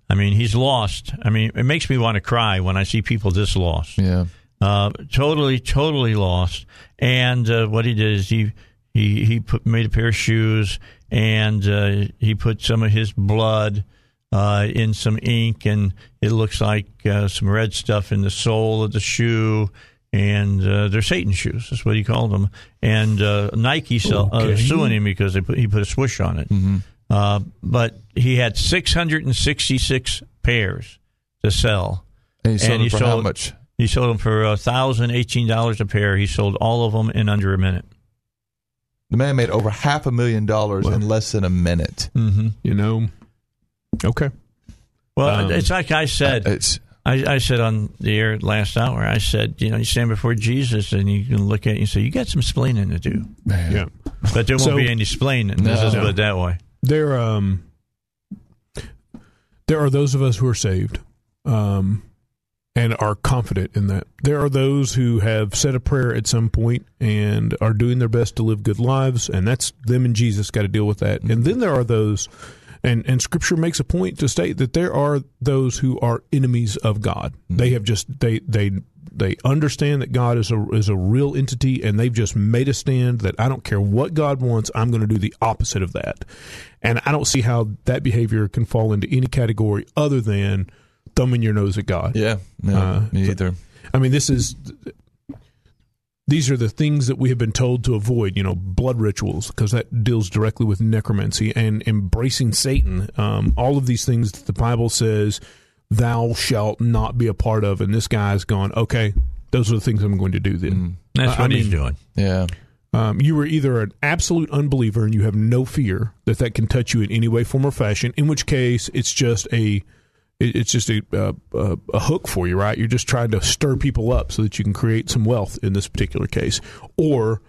[SPEAKER 1] I mean, he's lost. I mean, it makes me want to cry when I see people this lost.
[SPEAKER 5] Yeah.
[SPEAKER 1] Uh, totally, totally lost. And uh, what he did is he he he put made a pair of shoes and uh, he put some of his blood uh, in some ink, and it looks like uh, some red stuff in the sole of the shoe. And uh, they're Satan shoes. That's what he called them. And uh, Nike sell, uh,
[SPEAKER 4] Okay.
[SPEAKER 1] suing him because they put, he put a swoosh on it. Uh, but he had 666 pairs to sell.
[SPEAKER 5] And he sold
[SPEAKER 1] And
[SPEAKER 5] them
[SPEAKER 1] he
[SPEAKER 5] for how much?
[SPEAKER 1] He sold them for a thousand eighteen dollars a pair. He sold all of them in under a minute.
[SPEAKER 5] The man made over half a million dollars in less than a minute.
[SPEAKER 1] Mm-hmm.
[SPEAKER 4] You know. Okay.
[SPEAKER 1] Well,
[SPEAKER 4] Um,
[SPEAKER 1] it's like I said.
[SPEAKER 5] It's
[SPEAKER 1] I, I said on the air last hour. I said, you know, you stand before Jesus and you can look at it and say, you got some splaining to do,
[SPEAKER 5] man.
[SPEAKER 4] Yeah.
[SPEAKER 1] but there won't
[SPEAKER 4] So-
[SPEAKER 1] be any splaining. Let's
[SPEAKER 5] No.
[SPEAKER 1] just
[SPEAKER 4] No.
[SPEAKER 1] put it that way.
[SPEAKER 4] there um there are those of us who are saved um and are confident in that. There are those who have said a prayer at some point and are doing their best to live good lives and that's them and jesus got to deal with that. And then there are those and and scripture makes a point to state that there are those who are enemies of god. Mm-hmm. They have just they they they understand that God is a is a real entity, and they've just made a stand that I don't care what God wants, I'm going to do the opposite of that. And I don't see how that behavior can fall into any category other than thumbing your nose at God.
[SPEAKER 5] Yeah. No,
[SPEAKER 4] Uh,
[SPEAKER 5] me
[SPEAKER 4] so-
[SPEAKER 5] either.
[SPEAKER 4] I mean, this is these are the things that we have been told to avoid. You know, blood rituals because that deals directly with necromancy and embracing Satan. Um, all of these things that the Bible says thou shalt not be a part of, and this guy's gone. Okay, those are the things I'm going to do. Then
[SPEAKER 1] That's
[SPEAKER 4] I-
[SPEAKER 1] what
[SPEAKER 4] I
[SPEAKER 1] he's
[SPEAKER 4] mean-
[SPEAKER 1] doing.
[SPEAKER 5] Yeah.
[SPEAKER 4] um, you were either an absolute unbeliever and you have no fear that that can touch you in any way, form, or fashion. In which case, it's just a it- it's just a, uh, a a hook for you, right? You're just trying to stir people up so that you can create some wealth in this particular case, or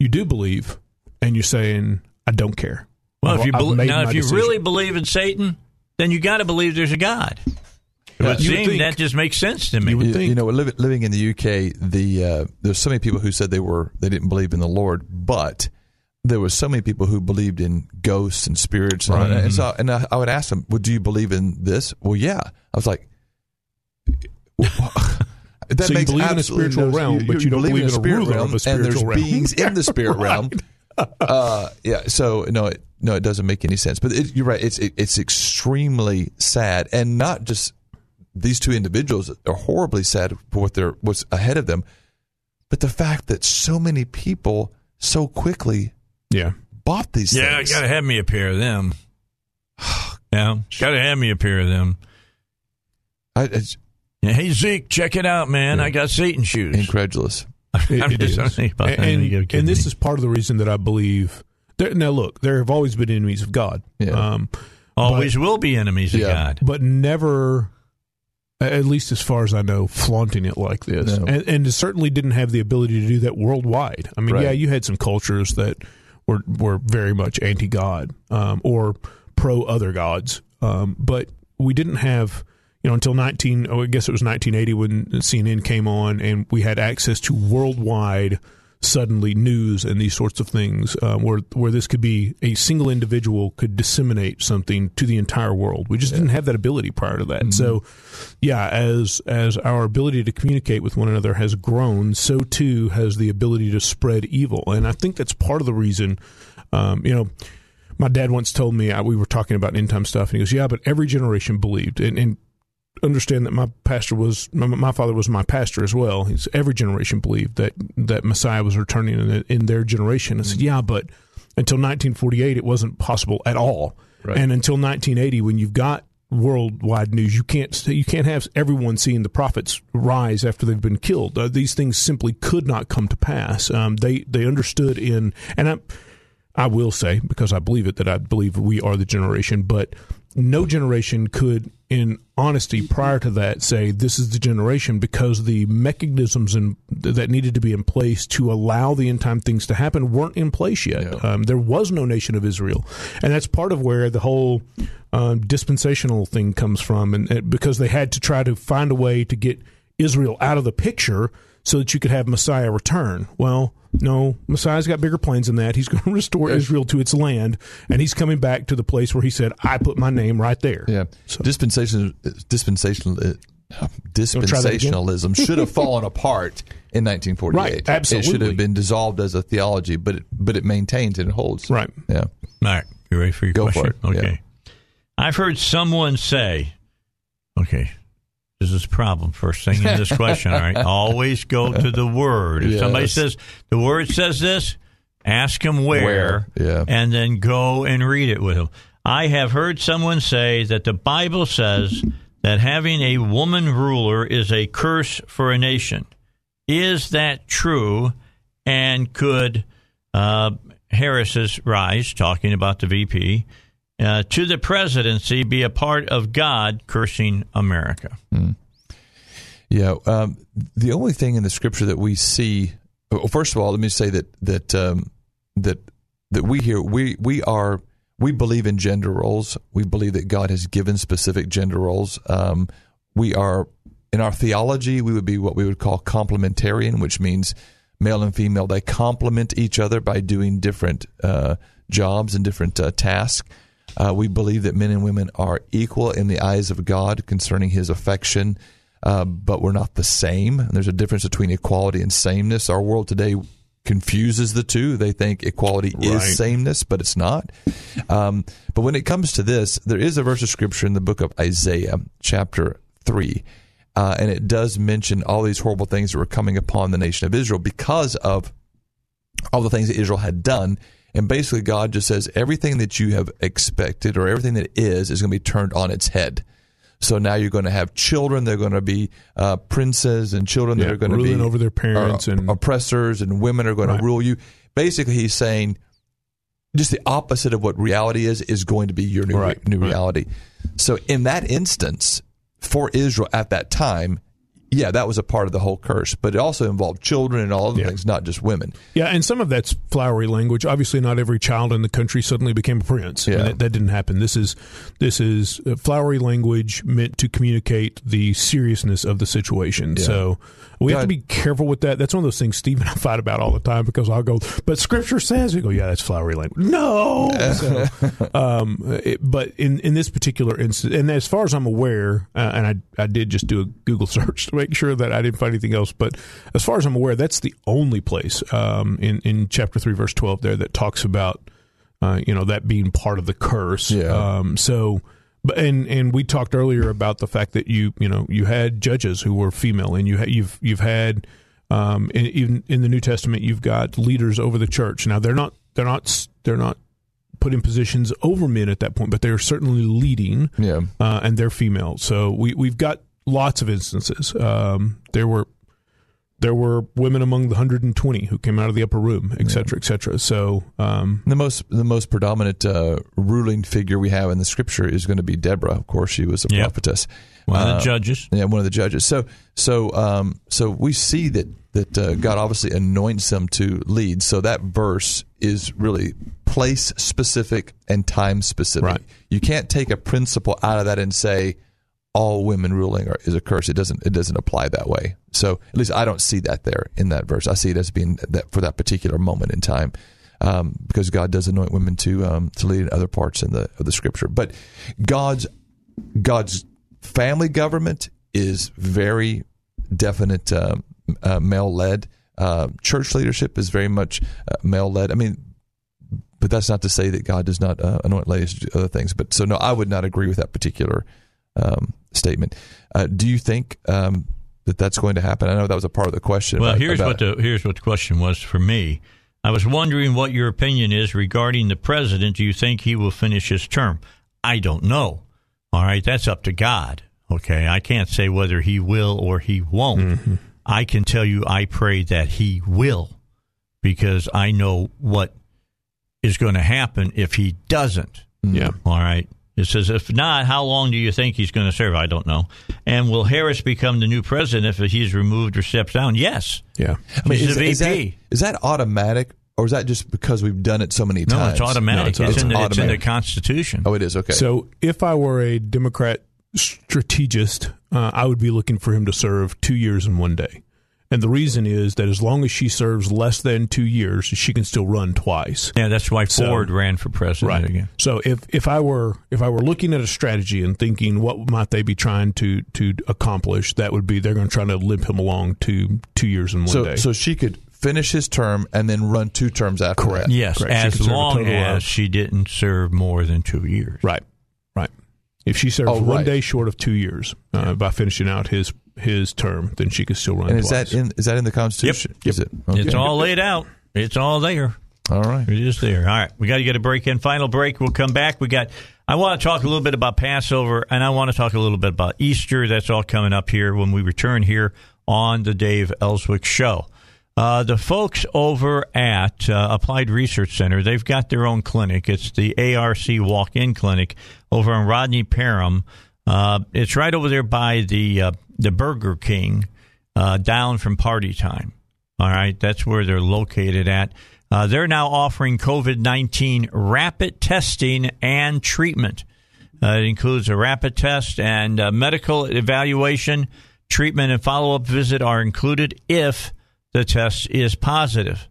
[SPEAKER 4] you do believe and you're saying, "I don't care."
[SPEAKER 1] Well, if
[SPEAKER 4] I've-
[SPEAKER 1] you
[SPEAKER 4] I've
[SPEAKER 1] bel
[SPEAKER 4] made
[SPEAKER 1] now, if you
[SPEAKER 4] decision.
[SPEAKER 1] really believe in Satan, then you got to believe there's a God. It would seem
[SPEAKER 4] think.
[SPEAKER 1] that just makes sense to me.
[SPEAKER 4] You would
[SPEAKER 5] You,
[SPEAKER 4] think.
[SPEAKER 5] you know, living, living in the UK, the uh, there's so many people who said they were they didn't believe in the Lord, but there was so many people who believed in ghosts and spirits, and, and so and I, I would ask them, "Well, do you believe in this?" Well, yeah. I was like, that
[SPEAKER 4] So you
[SPEAKER 5] makes
[SPEAKER 4] believe in a spiritual
[SPEAKER 5] no-
[SPEAKER 4] realm, but you don't believe in a
[SPEAKER 5] spirit realm,
[SPEAKER 4] a
[SPEAKER 5] and there's
[SPEAKER 4] realm.
[SPEAKER 5] beings in the spirit realm. Uh, yeah. So no, it, no, it doesn't make any sense. But it, you're right. It's it, it's extremely sad, and not just these two individuals are horribly sad for what they're what's ahead of them, but the fact that so many people so quickly
[SPEAKER 4] yeah,
[SPEAKER 5] bought these
[SPEAKER 1] yeah,
[SPEAKER 5] things.
[SPEAKER 1] got to have me a pair of them. Yeah, got to have me a pair of them.
[SPEAKER 5] I, it's
[SPEAKER 1] Yeah, hey Zeke, check it out, man. I got Satan shoes.
[SPEAKER 5] incredulous.
[SPEAKER 1] I'm
[SPEAKER 4] it
[SPEAKER 1] just
[SPEAKER 4] is.
[SPEAKER 1] about
[SPEAKER 4] and, and,
[SPEAKER 1] You gotta kid
[SPEAKER 4] and this
[SPEAKER 1] me.
[SPEAKER 4] is part of the reason that I believe. There, now, look, there have always been enemies of God.
[SPEAKER 5] Yeah.
[SPEAKER 4] Um,
[SPEAKER 1] always will be enemies of God.
[SPEAKER 4] but never, at least as far as I know, flaunting it like this.
[SPEAKER 5] No.
[SPEAKER 4] And, and it certainly didn't have the ability to do that worldwide. I mean,
[SPEAKER 5] Right.
[SPEAKER 4] yeah, you had some cultures that were were very much anti God um, or pro other gods, um, but we didn't have. You know, until nineteen, oh, I guess it was nineteen eighty when CNN came on, and we had access to worldwide suddenly news and these sorts of things, uh, where where this could be a single individual could disseminate something to the entire world. We just didn't have that ability prior to that. So, yeah, as as our ability to communicate with one another has grown, so too has the ability to spread evil. And I think that's part of the reason. Um, you know, my dad once told me I, we were talking about end time stuff, and he goes, "Yeah, but every generation believed." And, and understand that my pastor was my, my father was my pastor as well. He's every generation believed that that Messiah was returning in, in their generation. I said, "Yeah, but until 1948, it wasn't possible at all.
[SPEAKER 5] Right.
[SPEAKER 4] And until 1980, when you've got worldwide news, you can't you can't have everyone seeing the prophets rise after they've been killed. Uh, these things simply could not come to pass. Um, they they understood in and I. I will say, because I believe it, that I believe we are the generation, but no generation could, in honesty, prior to that, say this is the generation because the mechanisms in, that needed to be in place to allow the end time things to happen weren't in place yet. Um, there was no nation of Israel. And that's part of where the whole um, dispensational thing comes from, and, and because they had to try to find a way to get Israel out of the picture so that you could have Messiah return. Well, no, Messiah's got bigger plans than that. He's going to restore Israel to its land, and he's coming back to the place where he said, "I put my name right there."
[SPEAKER 5] Yeah, dispensation, dispensational, uh,
[SPEAKER 4] try that again?
[SPEAKER 5] dispensationalism should have fallen apart in 1948.
[SPEAKER 4] Right, absolutely,
[SPEAKER 5] It should have been dissolved as a theology, but it, but it maintains and it holds.
[SPEAKER 4] Right.
[SPEAKER 5] Yeah.
[SPEAKER 1] All right. You ready for your
[SPEAKER 5] Go for
[SPEAKER 1] question?
[SPEAKER 5] it, yeah.
[SPEAKER 1] Okay. I've heard someone say, okay, this is a problem. First thing in this question, all right? Always go to the word. If somebody says, the word says this, ask them where,
[SPEAKER 5] Where, yeah.
[SPEAKER 1] and then go and read it with them. I have heard someone say that the Bible says that having a woman ruler is a curse for a nation. Is that true? And could uh, Harris's rise, talking about the VP, uh, to the presidency be a part of God cursing America?
[SPEAKER 5] Yeah. Um, the only thing in the scripture that we see, well, first of all, let me say that that um, that that we here we we are we believe in gender roles. We believe that God has given specific gender roles. Um, we are in our theology. We would be what we would call complementarian, which means male and female they complement each other by doing different uh, jobs and different uh, tasks. Uh, we believe that men and women are equal in the eyes of God concerning His affection, uh, but we're not the same. There's a difference between equality and sameness. Our world today confuses the two. They think equality
[SPEAKER 4] Right.
[SPEAKER 5] is sameness, but it's not. Um, but when it comes to this, there is a verse of scripture in the book of Isaiah, chapter 3. Uh, and it does mention all these horrible things that were coming upon the nation of Israel because of all the things that Israel had done. And basically, God just says everything that you have expected or everything that is is going to be turned on its head. So now you're going to have children. They're going to be uh, princes and children that are going to be
[SPEAKER 4] ruling over their parents
[SPEAKER 5] uh,
[SPEAKER 4] and-
[SPEAKER 5] oppressors, and women are going
[SPEAKER 4] Right.
[SPEAKER 5] to rule you. Basically, he's saying just the opposite of what reality is is going to be your new
[SPEAKER 4] Right,
[SPEAKER 5] new
[SPEAKER 4] right.
[SPEAKER 5] reality. So in that instance, for Israel at that time, yeah, that was a part of the whole curse, but it also involved children and all other
[SPEAKER 4] Yeah.
[SPEAKER 5] things, not just women.
[SPEAKER 4] Yeah, and some of that's flowery language. Obviously, not every child in the country suddenly became a prince.
[SPEAKER 5] Yeah.
[SPEAKER 4] that, that didn't happen. This is this is uh, flowery language meant to communicate the seriousness of the situation. So we have to be careful with that. That's one of those things Steve and I fight about all the time because I'll go, but Scripture says, we go, yeah, that's flowery language. No, so, um, it, but in in this particular instance, and as far as I'm aware, uh, and I I did just do a Google search to make sure that I didn't find anything else, but as far as I'm aware, that's the only place um, in in chapter three, verse twelve, there that talks about uh, you know that being part of the curse.
[SPEAKER 5] Yeah.
[SPEAKER 4] Um, so. And and we talked earlier about the fact that you you know you had judges who were female and you ha- you've you've had um, in, even in the New Testament you've got leaders over the church. Now they're not they're not they're not put in positions over men at that point, but they're certainly leading.
[SPEAKER 5] Yeah.
[SPEAKER 4] uh, and they're female. So we we've got lots of instances. Um, there were there were women among the 120 who came out of the upper room, et cetera, et cetera. So um,
[SPEAKER 5] The most the most predominant uh, ruling figure we have in the scripture is going to be Deborah. Of course, she was a
[SPEAKER 1] Yep.
[SPEAKER 5] prophetess.
[SPEAKER 1] One of the
[SPEAKER 5] Uh,
[SPEAKER 1] judges.
[SPEAKER 5] Yeah, one of the judges. So so um, so we see that that uh, God obviously anoints them to lead. So that verse is really place specific and time specific.
[SPEAKER 4] Right.
[SPEAKER 5] You can't take a principle out of that and say all women ruling are, is a curse. It doesn't it doesn't apply that way. So at least I don't see that there in that verse. I see it as being that for that particular moment in time. Um, because God does anoint women to um, to lead in other parts in the of the scripture, but God's God's family government is very definite um, uh, male led. Uh, church leadership is very much uh, male led. I mean, but that's not to say that God does not uh, anoint ladies to do other things. But so no, I would not agree with that particular um, statement. Uh, do you think um, that that's going to happen? I know that was a part of the question.
[SPEAKER 1] Well,
[SPEAKER 5] about-
[SPEAKER 1] here's
[SPEAKER 5] about-
[SPEAKER 1] what the here's what the question was for me. I was wondering what your opinion is regarding the president. Do you think he will finish his term? I don't know. All right, that's up to God. Okay, I can't say whether he will or he won't.
[SPEAKER 5] Mm-hmm.
[SPEAKER 1] I can tell you, I pray that he will, because I know what is going to happen if he doesn't.
[SPEAKER 4] Yeah.
[SPEAKER 1] All right. It says, if not, how long do you think he's going to serve? I don't know. And will Harris become the new president if he's removed or steps down? Yes.
[SPEAKER 4] Yeah.
[SPEAKER 5] I mean,
[SPEAKER 1] He's
[SPEAKER 5] is,
[SPEAKER 1] the
[SPEAKER 5] is that,
[SPEAKER 1] VP.
[SPEAKER 5] is that automatic, or is that just because we've done it so many
[SPEAKER 1] No,
[SPEAKER 5] times?
[SPEAKER 1] it's automatic.
[SPEAKER 4] No,
[SPEAKER 1] it's,
[SPEAKER 4] it's
[SPEAKER 1] in the, it's in the. Constitution.
[SPEAKER 5] Oh, it is okay.
[SPEAKER 4] So if I were a Democrat strategist, uh, I would be looking for him to serve two years and one day. And the reason is that as long as she serves less than two years, she can still run twice.
[SPEAKER 1] Yeah, that's why
[SPEAKER 4] So-
[SPEAKER 1] Ford ran for president
[SPEAKER 4] Right.
[SPEAKER 1] again.
[SPEAKER 4] So if if I were if I were looking at a strategy and thinking what might they be trying to to accomplish, that would be they're going to try to limp him along to two years and one
[SPEAKER 5] so
[SPEAKER 4] day.
[SPEAKER 5] so she could finish his term and then run two terms after
[SPEAKER 4] Correct.
[SPEAKER 5] that.
[SPEAKER 1] Yes,
[SPEAKER 4] Correct. She
[SPEAKER 1] as
[SPEAKER 4] could serve a
[SPEAKER 1] long as
[SPEAKER 4] of-
[SPEAKER 1] she didn't serve more than two years.
[SPEAKER 4] right, right. If she serves
[SPEAKER 5] Oh,
[SPEAKER 4] one
[SPEAKER 5] right.
[SPEAKER 4] day short of two years uh, by finishing out his his term, then she could still run.
[SPEAKER 5] And is
[SPEAKER 4] twice.
[SPEAKER 5] that in is that in the Constitution?
[SPEAKER 4] Yep.
[SPEAKER 5] Is it? Okay.
[SPEAKER 1] It's all laid out. It's all there.
[SPEAKER 5] all right.
[SPEAKER 1] It is there. All right. We got to get a break in. Final break. We'll come back. We got, I want to talk a little bit about Passover and I want to talk a little bit about Easter. That's all coming up here when we return here on the Dave Elswick Show. Uh, the folks over at uh, Applied Research Center, they've got their own clinic. It's the ARC Walk In Clinic over in Rodney Parham. Uh, it's right over there by the uh, the Burger King, uh, down from Party Time. All right, that's where they're located at. Uh, they're now offering COVID 19 rapid testing and treatment. It includes a rapid test and medical evaluation, treatment, and follow up visit are included if the test is positive.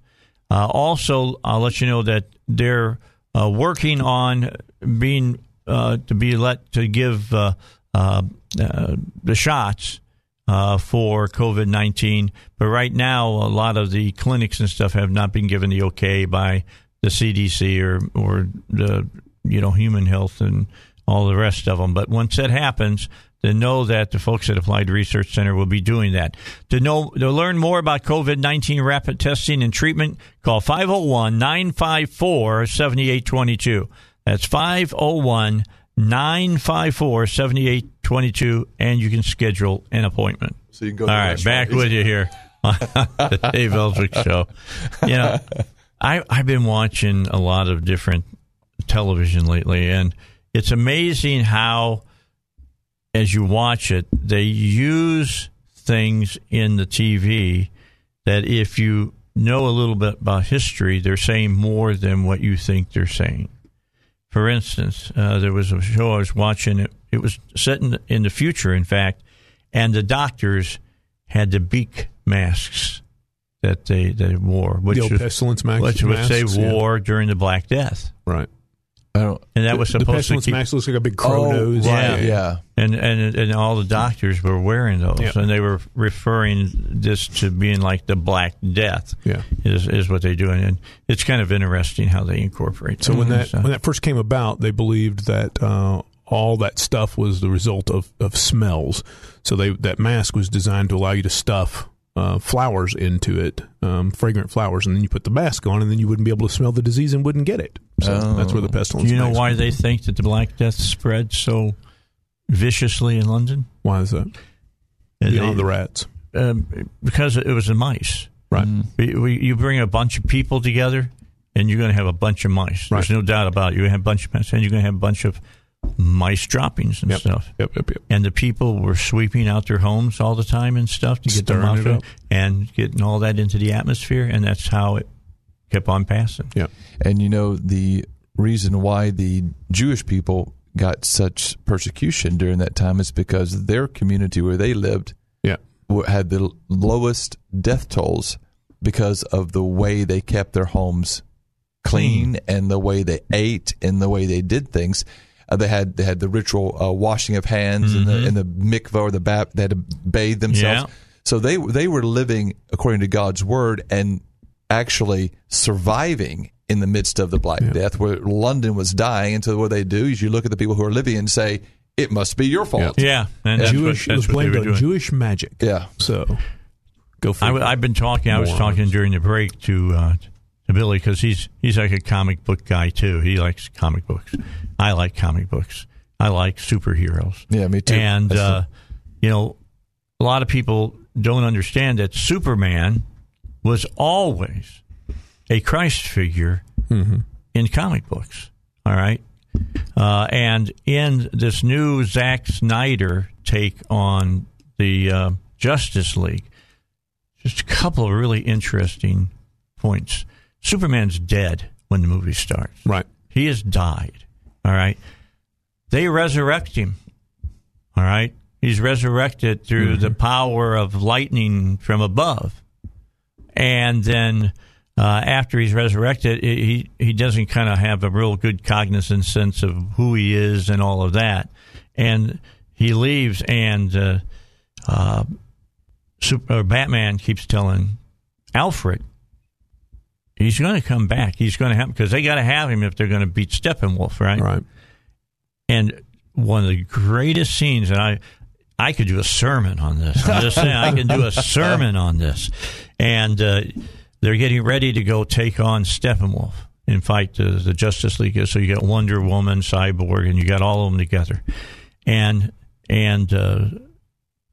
[SPEAKER 1] Uh, also, I'll let you know that they're uh, working on being uh, to be let to give uh, uh, uh, the shots for COVID 19. But right now, a lot of the clinics and stuff have not been given the okay by the CDC or, or the you know human health and all the rest of them. But once that happens, then know that the folks at Applied Research Center will be doing that. To know to learn more about COVID nineteen rapid testing and treatment, call 501-954-7822. That's 501 954 7822, and you can schedule an appointment.
[SPEAKER 5] So you can go.
[SPEAKER 1] All
[SPEAKER 5] to
[SPEAKER 1] right, back with you here on the Dave Elswick Show. You know, I, I've been watching a lot of different television lately, and it's amazing how, as you watch it, they use things in the TV that if you know a little bit about history, they're saying more than what you think they're saying. For instance, uh, there was a show I was watching. It, it was set in, in the future, in fact, and the doctors had the beak masks that they, they wore, which
[SPEAKER 4] the
[SPEAKER 1] was,
[SPEAKER 4] pestilence max,
[SPEAKER 1] which was they
[SPEAKER 4] masks, yeah.
[SPEAKER 1] wore during the Black Death,
[SPEAKER 4] Right.
[SPEAKER 5] I don't.
[SPEAKER 1] and that was
[SPEAKER 4] the
[SPEAKER 1] supposed to
[SPEAKER 4] pestilence
[SPEAKER 1] keep.
[SPEAKER 4] mask looks like a big crow
[SPEAKER 5] Oh,
[SPEAKER 4] nose.
[SPEAKER 5] right.
[SPEAKER 1] Yeah.
[SPEAKER 5] Yeah.
[SPEAKER 1] and, and and all the doctors were wearing those,
[SPEAKER 4] Yeah.
[SPEAKER 1] and they were referring this to being like the Black Death.
[SPEAKER 4] Yeah.
[SPEAKER 1] is is what they do, and it's kind of interesting how they incorporate.
[SPEAKER 4] So when that
[SPEAKER 1] things.
[SPEAKER 4] when that first came about, they believed that uh, all that stuff was the result of, of smells. So they that mask was designed to allow you to stuff uh, flowers into it, um, fragrant flowers, and then you put the mask on, and then you wouldn't be able to smell the disease and wouldn't get it. So that's where the pestilence.
[SPEAKER 1] do you know why
[SPEAKER 4] comes
[SPEAKER 1] they
[SPEAKER 4] from.
[SPEAKER 1] think that the Black Death spread so viciously in London?
[SPEAKER 4] Why is that?
[SPEAKER 1] And
[SPEAKER 4] Beyond
[SPEAKER 1] they-
[SPEAKER 4] the rats,
[SPEAKER 1] um, because it was the mice.
[SPEAKER 4] right?
[SPEAKER 1] We, we, you bring a bunch of people together, and you're going to have a bunch of mice. There's no doubt about it. You're going to have a bunch of mice, and you're going to have a bunch of mice droppings and
[SPEAKER 4] Yep.
[SPEAKER 1] stuff.
[SPEAKER 4] Yep, yep, yep.
[SPEAKER 1] And the people were sweeping out their homes all the time and stuff to get them
[SPEAKER 4] Stirring
[SPEAKER 1] out
[SPEAKER 4] it up.
[SPEAKER 1] and getting all that into the atmosphere, and that's how it kept on passing.
[SPEAKER 4] Yep.
[SPEAKER 5] And you know the reason why the Jewish people got such persecution during that time is because their community where they lived
[SPEAKER 4] Yeah.
[SPEAKER 5] had the lowest death tolls because of the way they kept their homes clean and the way they ate and the way they did things. Uh, they had they had the ritual uh, washing of hands and the and the mikvah or the bap. They had to bathe themselves.
[SPEAKER 1] Yeah.
[SPEAKER 5] So they they were living according to God's word and actually surviving in the midst of the Black Death, where London was dying. And so what they do is you look at the people who are living and say, "It must be your fault."
[SPEAKER 1] Yeah, and that's
[SPEAKER 4] Jewish
[SPEAKER 1] what,
[SPEAKER 4] was
[SPEAKER 1] that's
[SPEAKER 4] blamed on
[SPEAKER 1] doing.
[SPEAKER 4] Jewish magic.
[SPEAKER 5] Yeah.
[SPEAKER 4] So go for
[SPEAKER 1] I, have been talking. I was talking during the break to uh, to Billy because he's he's like a comic book guy too. He likes comic books. I like comic books. I like superheroes.
[SPEAKER 5] Yeah, me too.
[SPEAKER 1] And uh, you know, a lot of people don't understand that Superman was always a Christ figure in comic books. All right. Uh, and in this new Zack Snyder take on the uh, Justice League, just a couple of really interesting points. Superman's dead when the movie starts.
[SPEAKER 4] Right.
[SPEAKER 1] He has died. All right. They resurrect him. All right. He's resurrected through the power of lightning from above. And then uh, after he's resurrected, he, he doesn't kind of have a real good cognizant sense of who he is and all of that. And he leaves, and uh, uh, Super, Batman keeps telling Alfred he's going to come back. He's going to have because they got to have him if they're going to beat Steppenwolf, right?
[SPEAKER 4] Right.
[SPEAKER 1] And one of the greatest scenes, and I, I could do a sermon on this. I'm just saying, I can do a sermon on this. And uh, they're getting ready to go take on Steppenwolf and fight the, the Justice League. So you got Wonder Woman, Cyborg, and you got all of them together. And and uh,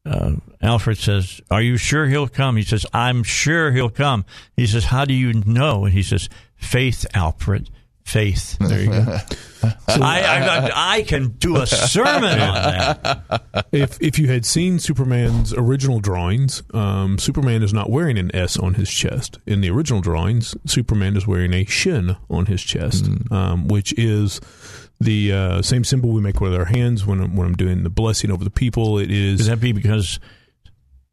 [SPEAKER 1] uh, Alfred says, "Are you sure he'll come?" He says, "I'm sure he'll come." He says, "How do you know?" And he says, "Faith, Alfred, faith."
[SPEAKER 4] There you go.
[SPEAKER 1] I, I, I, I can do a sermon on that.
[SPEAKER 4] if if you had seen Superman's original drawings, um, Superman is not wearing an S on his chest. In the original drawings, Superman is wearing a shin on his chest, um, which is the uh, same symbol we make with our hands when I'm, when I'm doing the blessing over the people. It is
[SPEAKER 1] Could that be because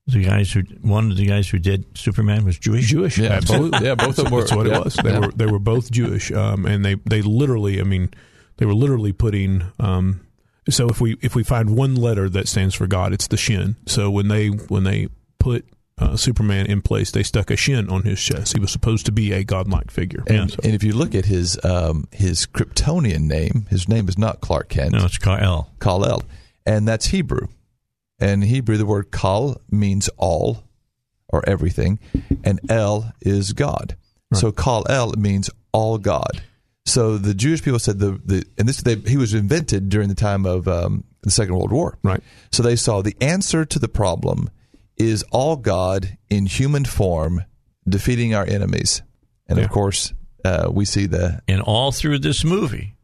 [SPEAKER 1] the guys who one of the guys who did Superman was Jewish?
[SPEAKER 4] Jewish.
[SPEAKER 5] Yeah,
[SPEAKER 4] absolutely.
[SPEAKER 5] yeah, both of them were-
[SPEAKER 4] That's what
[SPEAKER 5] yeah,
[SPEAKER 4] it was. They
[SPEAKER 5] yeah.
[SPEAKER 4] were they were both Jewish, um, and they they literally, I mean, they were literally putting. Um, so if we if we find one letter that stands for God, it's the shin. So when they when they put uh, Superman in place, they stuck a shin on his chest. He was supposed to be a godlike figure.
[SPEAKER 5] And,
[SPEAKER 4] So-
[SPEAKER 5] and if you look at his um, his Kryptonian name, his name is not Clark Kent.
[SPEAKER 1] No, it's Kal-El.
[SPEAKER 5] Kal-El, and that's Hebrew. And in Hebrew, the word Kal means all or everything, and El is God. So Kal-El means all God. So the Jewish people said the, the and this they, he was invented during the time of um, the Second World War.
[SPEAKER 4] Right.
[SPEAKER 5] So they saw the answer to the problem is all God in human form defeating our enemies, and
[SPEAKER 4] Yeah.
[SPEAKER 5] of course uh, we see the
[SPEAKER 1] And all through this movie,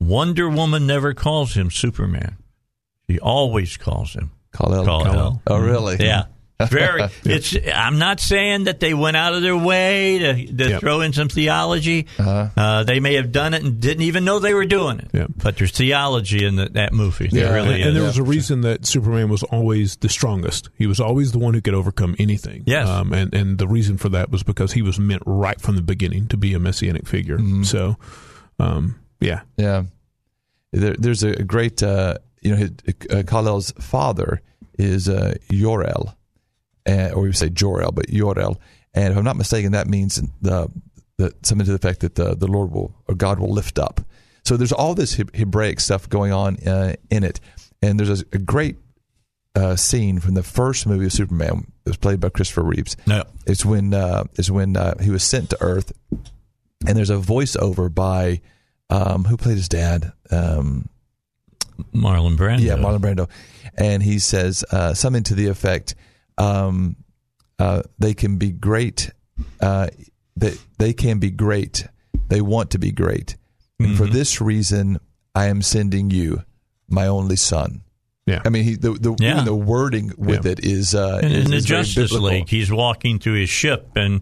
[SPEAKER 1] Wonder Woman never calls him Superman. She always calls him
[SPEAKER 5] Kal-El.
[SPEAKER 1] Kal-El.
[SPEAKER 5] Oh, really?
[SPEAKER 1] Yeah. Very. It's. I'm not saying that they went out of their way to, to
[SPEAKER 4] Yep.
[SPEAKER 1] throw in some theology. uh they may have done it and didn't even know they were doing it.
[SPEAKER 4] Yep.
[SPEAKER 1] But there's theology in the, that movie. There
[SPEAKER 4] Yeah,
[SPEAKER 1] really
[SPEAKER 4] and, and there was a reason that Superman was always the strongest. He was always the one who could overcome anything.
[SPEAKER 1] Yes.
[SPEAKER 4] um, and and the reason for that was because he was meant right from the beginning to be a messianic figure. So, um, yeah,
[SPEAKER 5] Yeah, there, there's a great, uh, you know, his, uh, Kal-El's father is uh, Yorel, uh, or we say Jor-El, but Yorel. And if I'm not mistaken, that means the, the something to the effect that the, the Lord will or God will lift up. So there's all this Heb- Hebraic stuff going on uh, in it, and there's a, a great uh, scene from the first movie of Superman. It was played by Christopher Reeves.
[SPEAKER 1] No.
[SPEAKER 5] It's when uh, it's when uh, he was sent to Earth, and there's a voiceover by um, who played his dad. Um,
[SPEAKER 1] Marlon Brando.
[SPEAKER 5] yeah, Marlon Brando, and he says uh, something to the effect, um, uh, "They can be great. Uh, they they can be great. They want to be great, and for this reason, I am sending you, my only son."
[SPEAKER 4] yeah.
[SPEAKER 5] I mean, he the the,
[SPEAKER 1] Yeah.
[SPEAKER 5] the wording with
[SPEAKER 4] Yeah.
[SPEAKER 5] it is uh, is,
[SPEAKER 1] in the
[SPEAKER 5] is very
[SPEAKER 1] Justice. League, he's walking through his ship and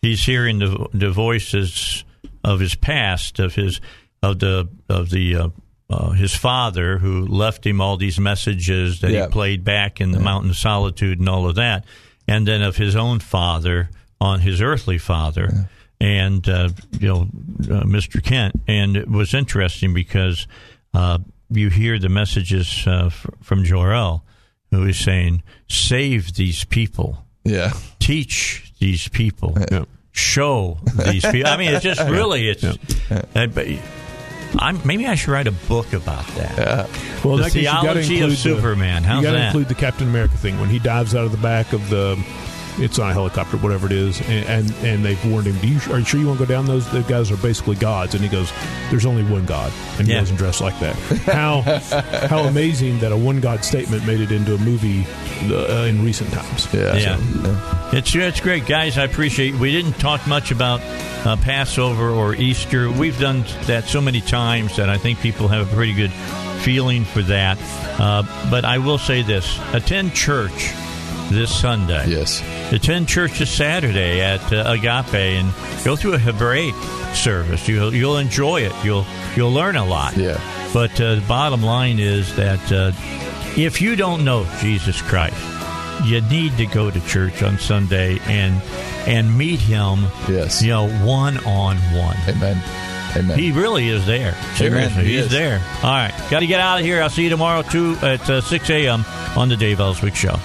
[SPEAKER 1] he's hearing the the voices of his past, of his of the of the uh, uh, his father, who left him all these messages that
[SPEAKER 5] Yeah.
[SPEAKER 1] he played back in the Mountain of Solitude and all of that, and then of his own father on his earthly father, and uh, you know, uh, Mr. Kent, and it was interesting because uh, you hear the messages uh, f- from Jor-El, who is saying, "Save these people."
[SPEAKER 5] Yeah.
[SPEAKER 1] teach these people, show these people. I mean, it's just really it's. uh, but I'm, maybe I should write a book about that.
[SPEAKER 4] Well,
[SPEAKER 1] The
[SPEAKER 4] that you gotta
[SPEAKER 1] theology of
[SPEAKER 4] include the-
[SPEAKER 1] Superman. How's
[SPEAKER 4] you got to
[SPEAKER 1] that?
[SPEAKER 4] include the Captain America thing when he dives out of the back of the. It's on a helicopter, whatever it is, and and, and they've warned him. Do you are you sure you want to go down those? The guys are basically gods, and he goes, "There's only one God," and he
[SPEAKER 1] Yeah.
[SPEAKER 4] doesn't dress like that. How how amazing that a one God statement made it into a movie uh, in recent times.
[SPEAKER 5] Yeah.
[SPEAKER 1] Yeah. It's it's great, guys. I appreciate. We didn't talk much about uh, Passover or Easter. We've done that so many times that I think people have a pretty good feeling for that. Uh, but I will say this: attend church this Sunday.
[SPEAKER 5] Yes.
[SPEAKER 1] Attend church this Saturday at uh, Agape and go through a Hebraic service. You'll you'll enjoy it. You'll you'll learn a lot.
[SPEAKER 5] Yeah.
[SPEAKER 1] But uh, the bottom line is that uh, if you don't know Jesus Christ, you need to go to church on Sunday and and meet Him.
[SPEAKER 5] Yes.
[SPEAKER 1] You know, one on one.
[SPEAKER 5] Amen. Amen.
[SPEAKER 1] He really is there. Seriously,
[SPEAKER 5] He
[SPEAKER 1] he's
[SPEAKER 5] is.
[SPEAKER 1] there. All right, got to get out of here. I'll see you tomorrow too at uh, six a.m. on the Dave Elswick Show.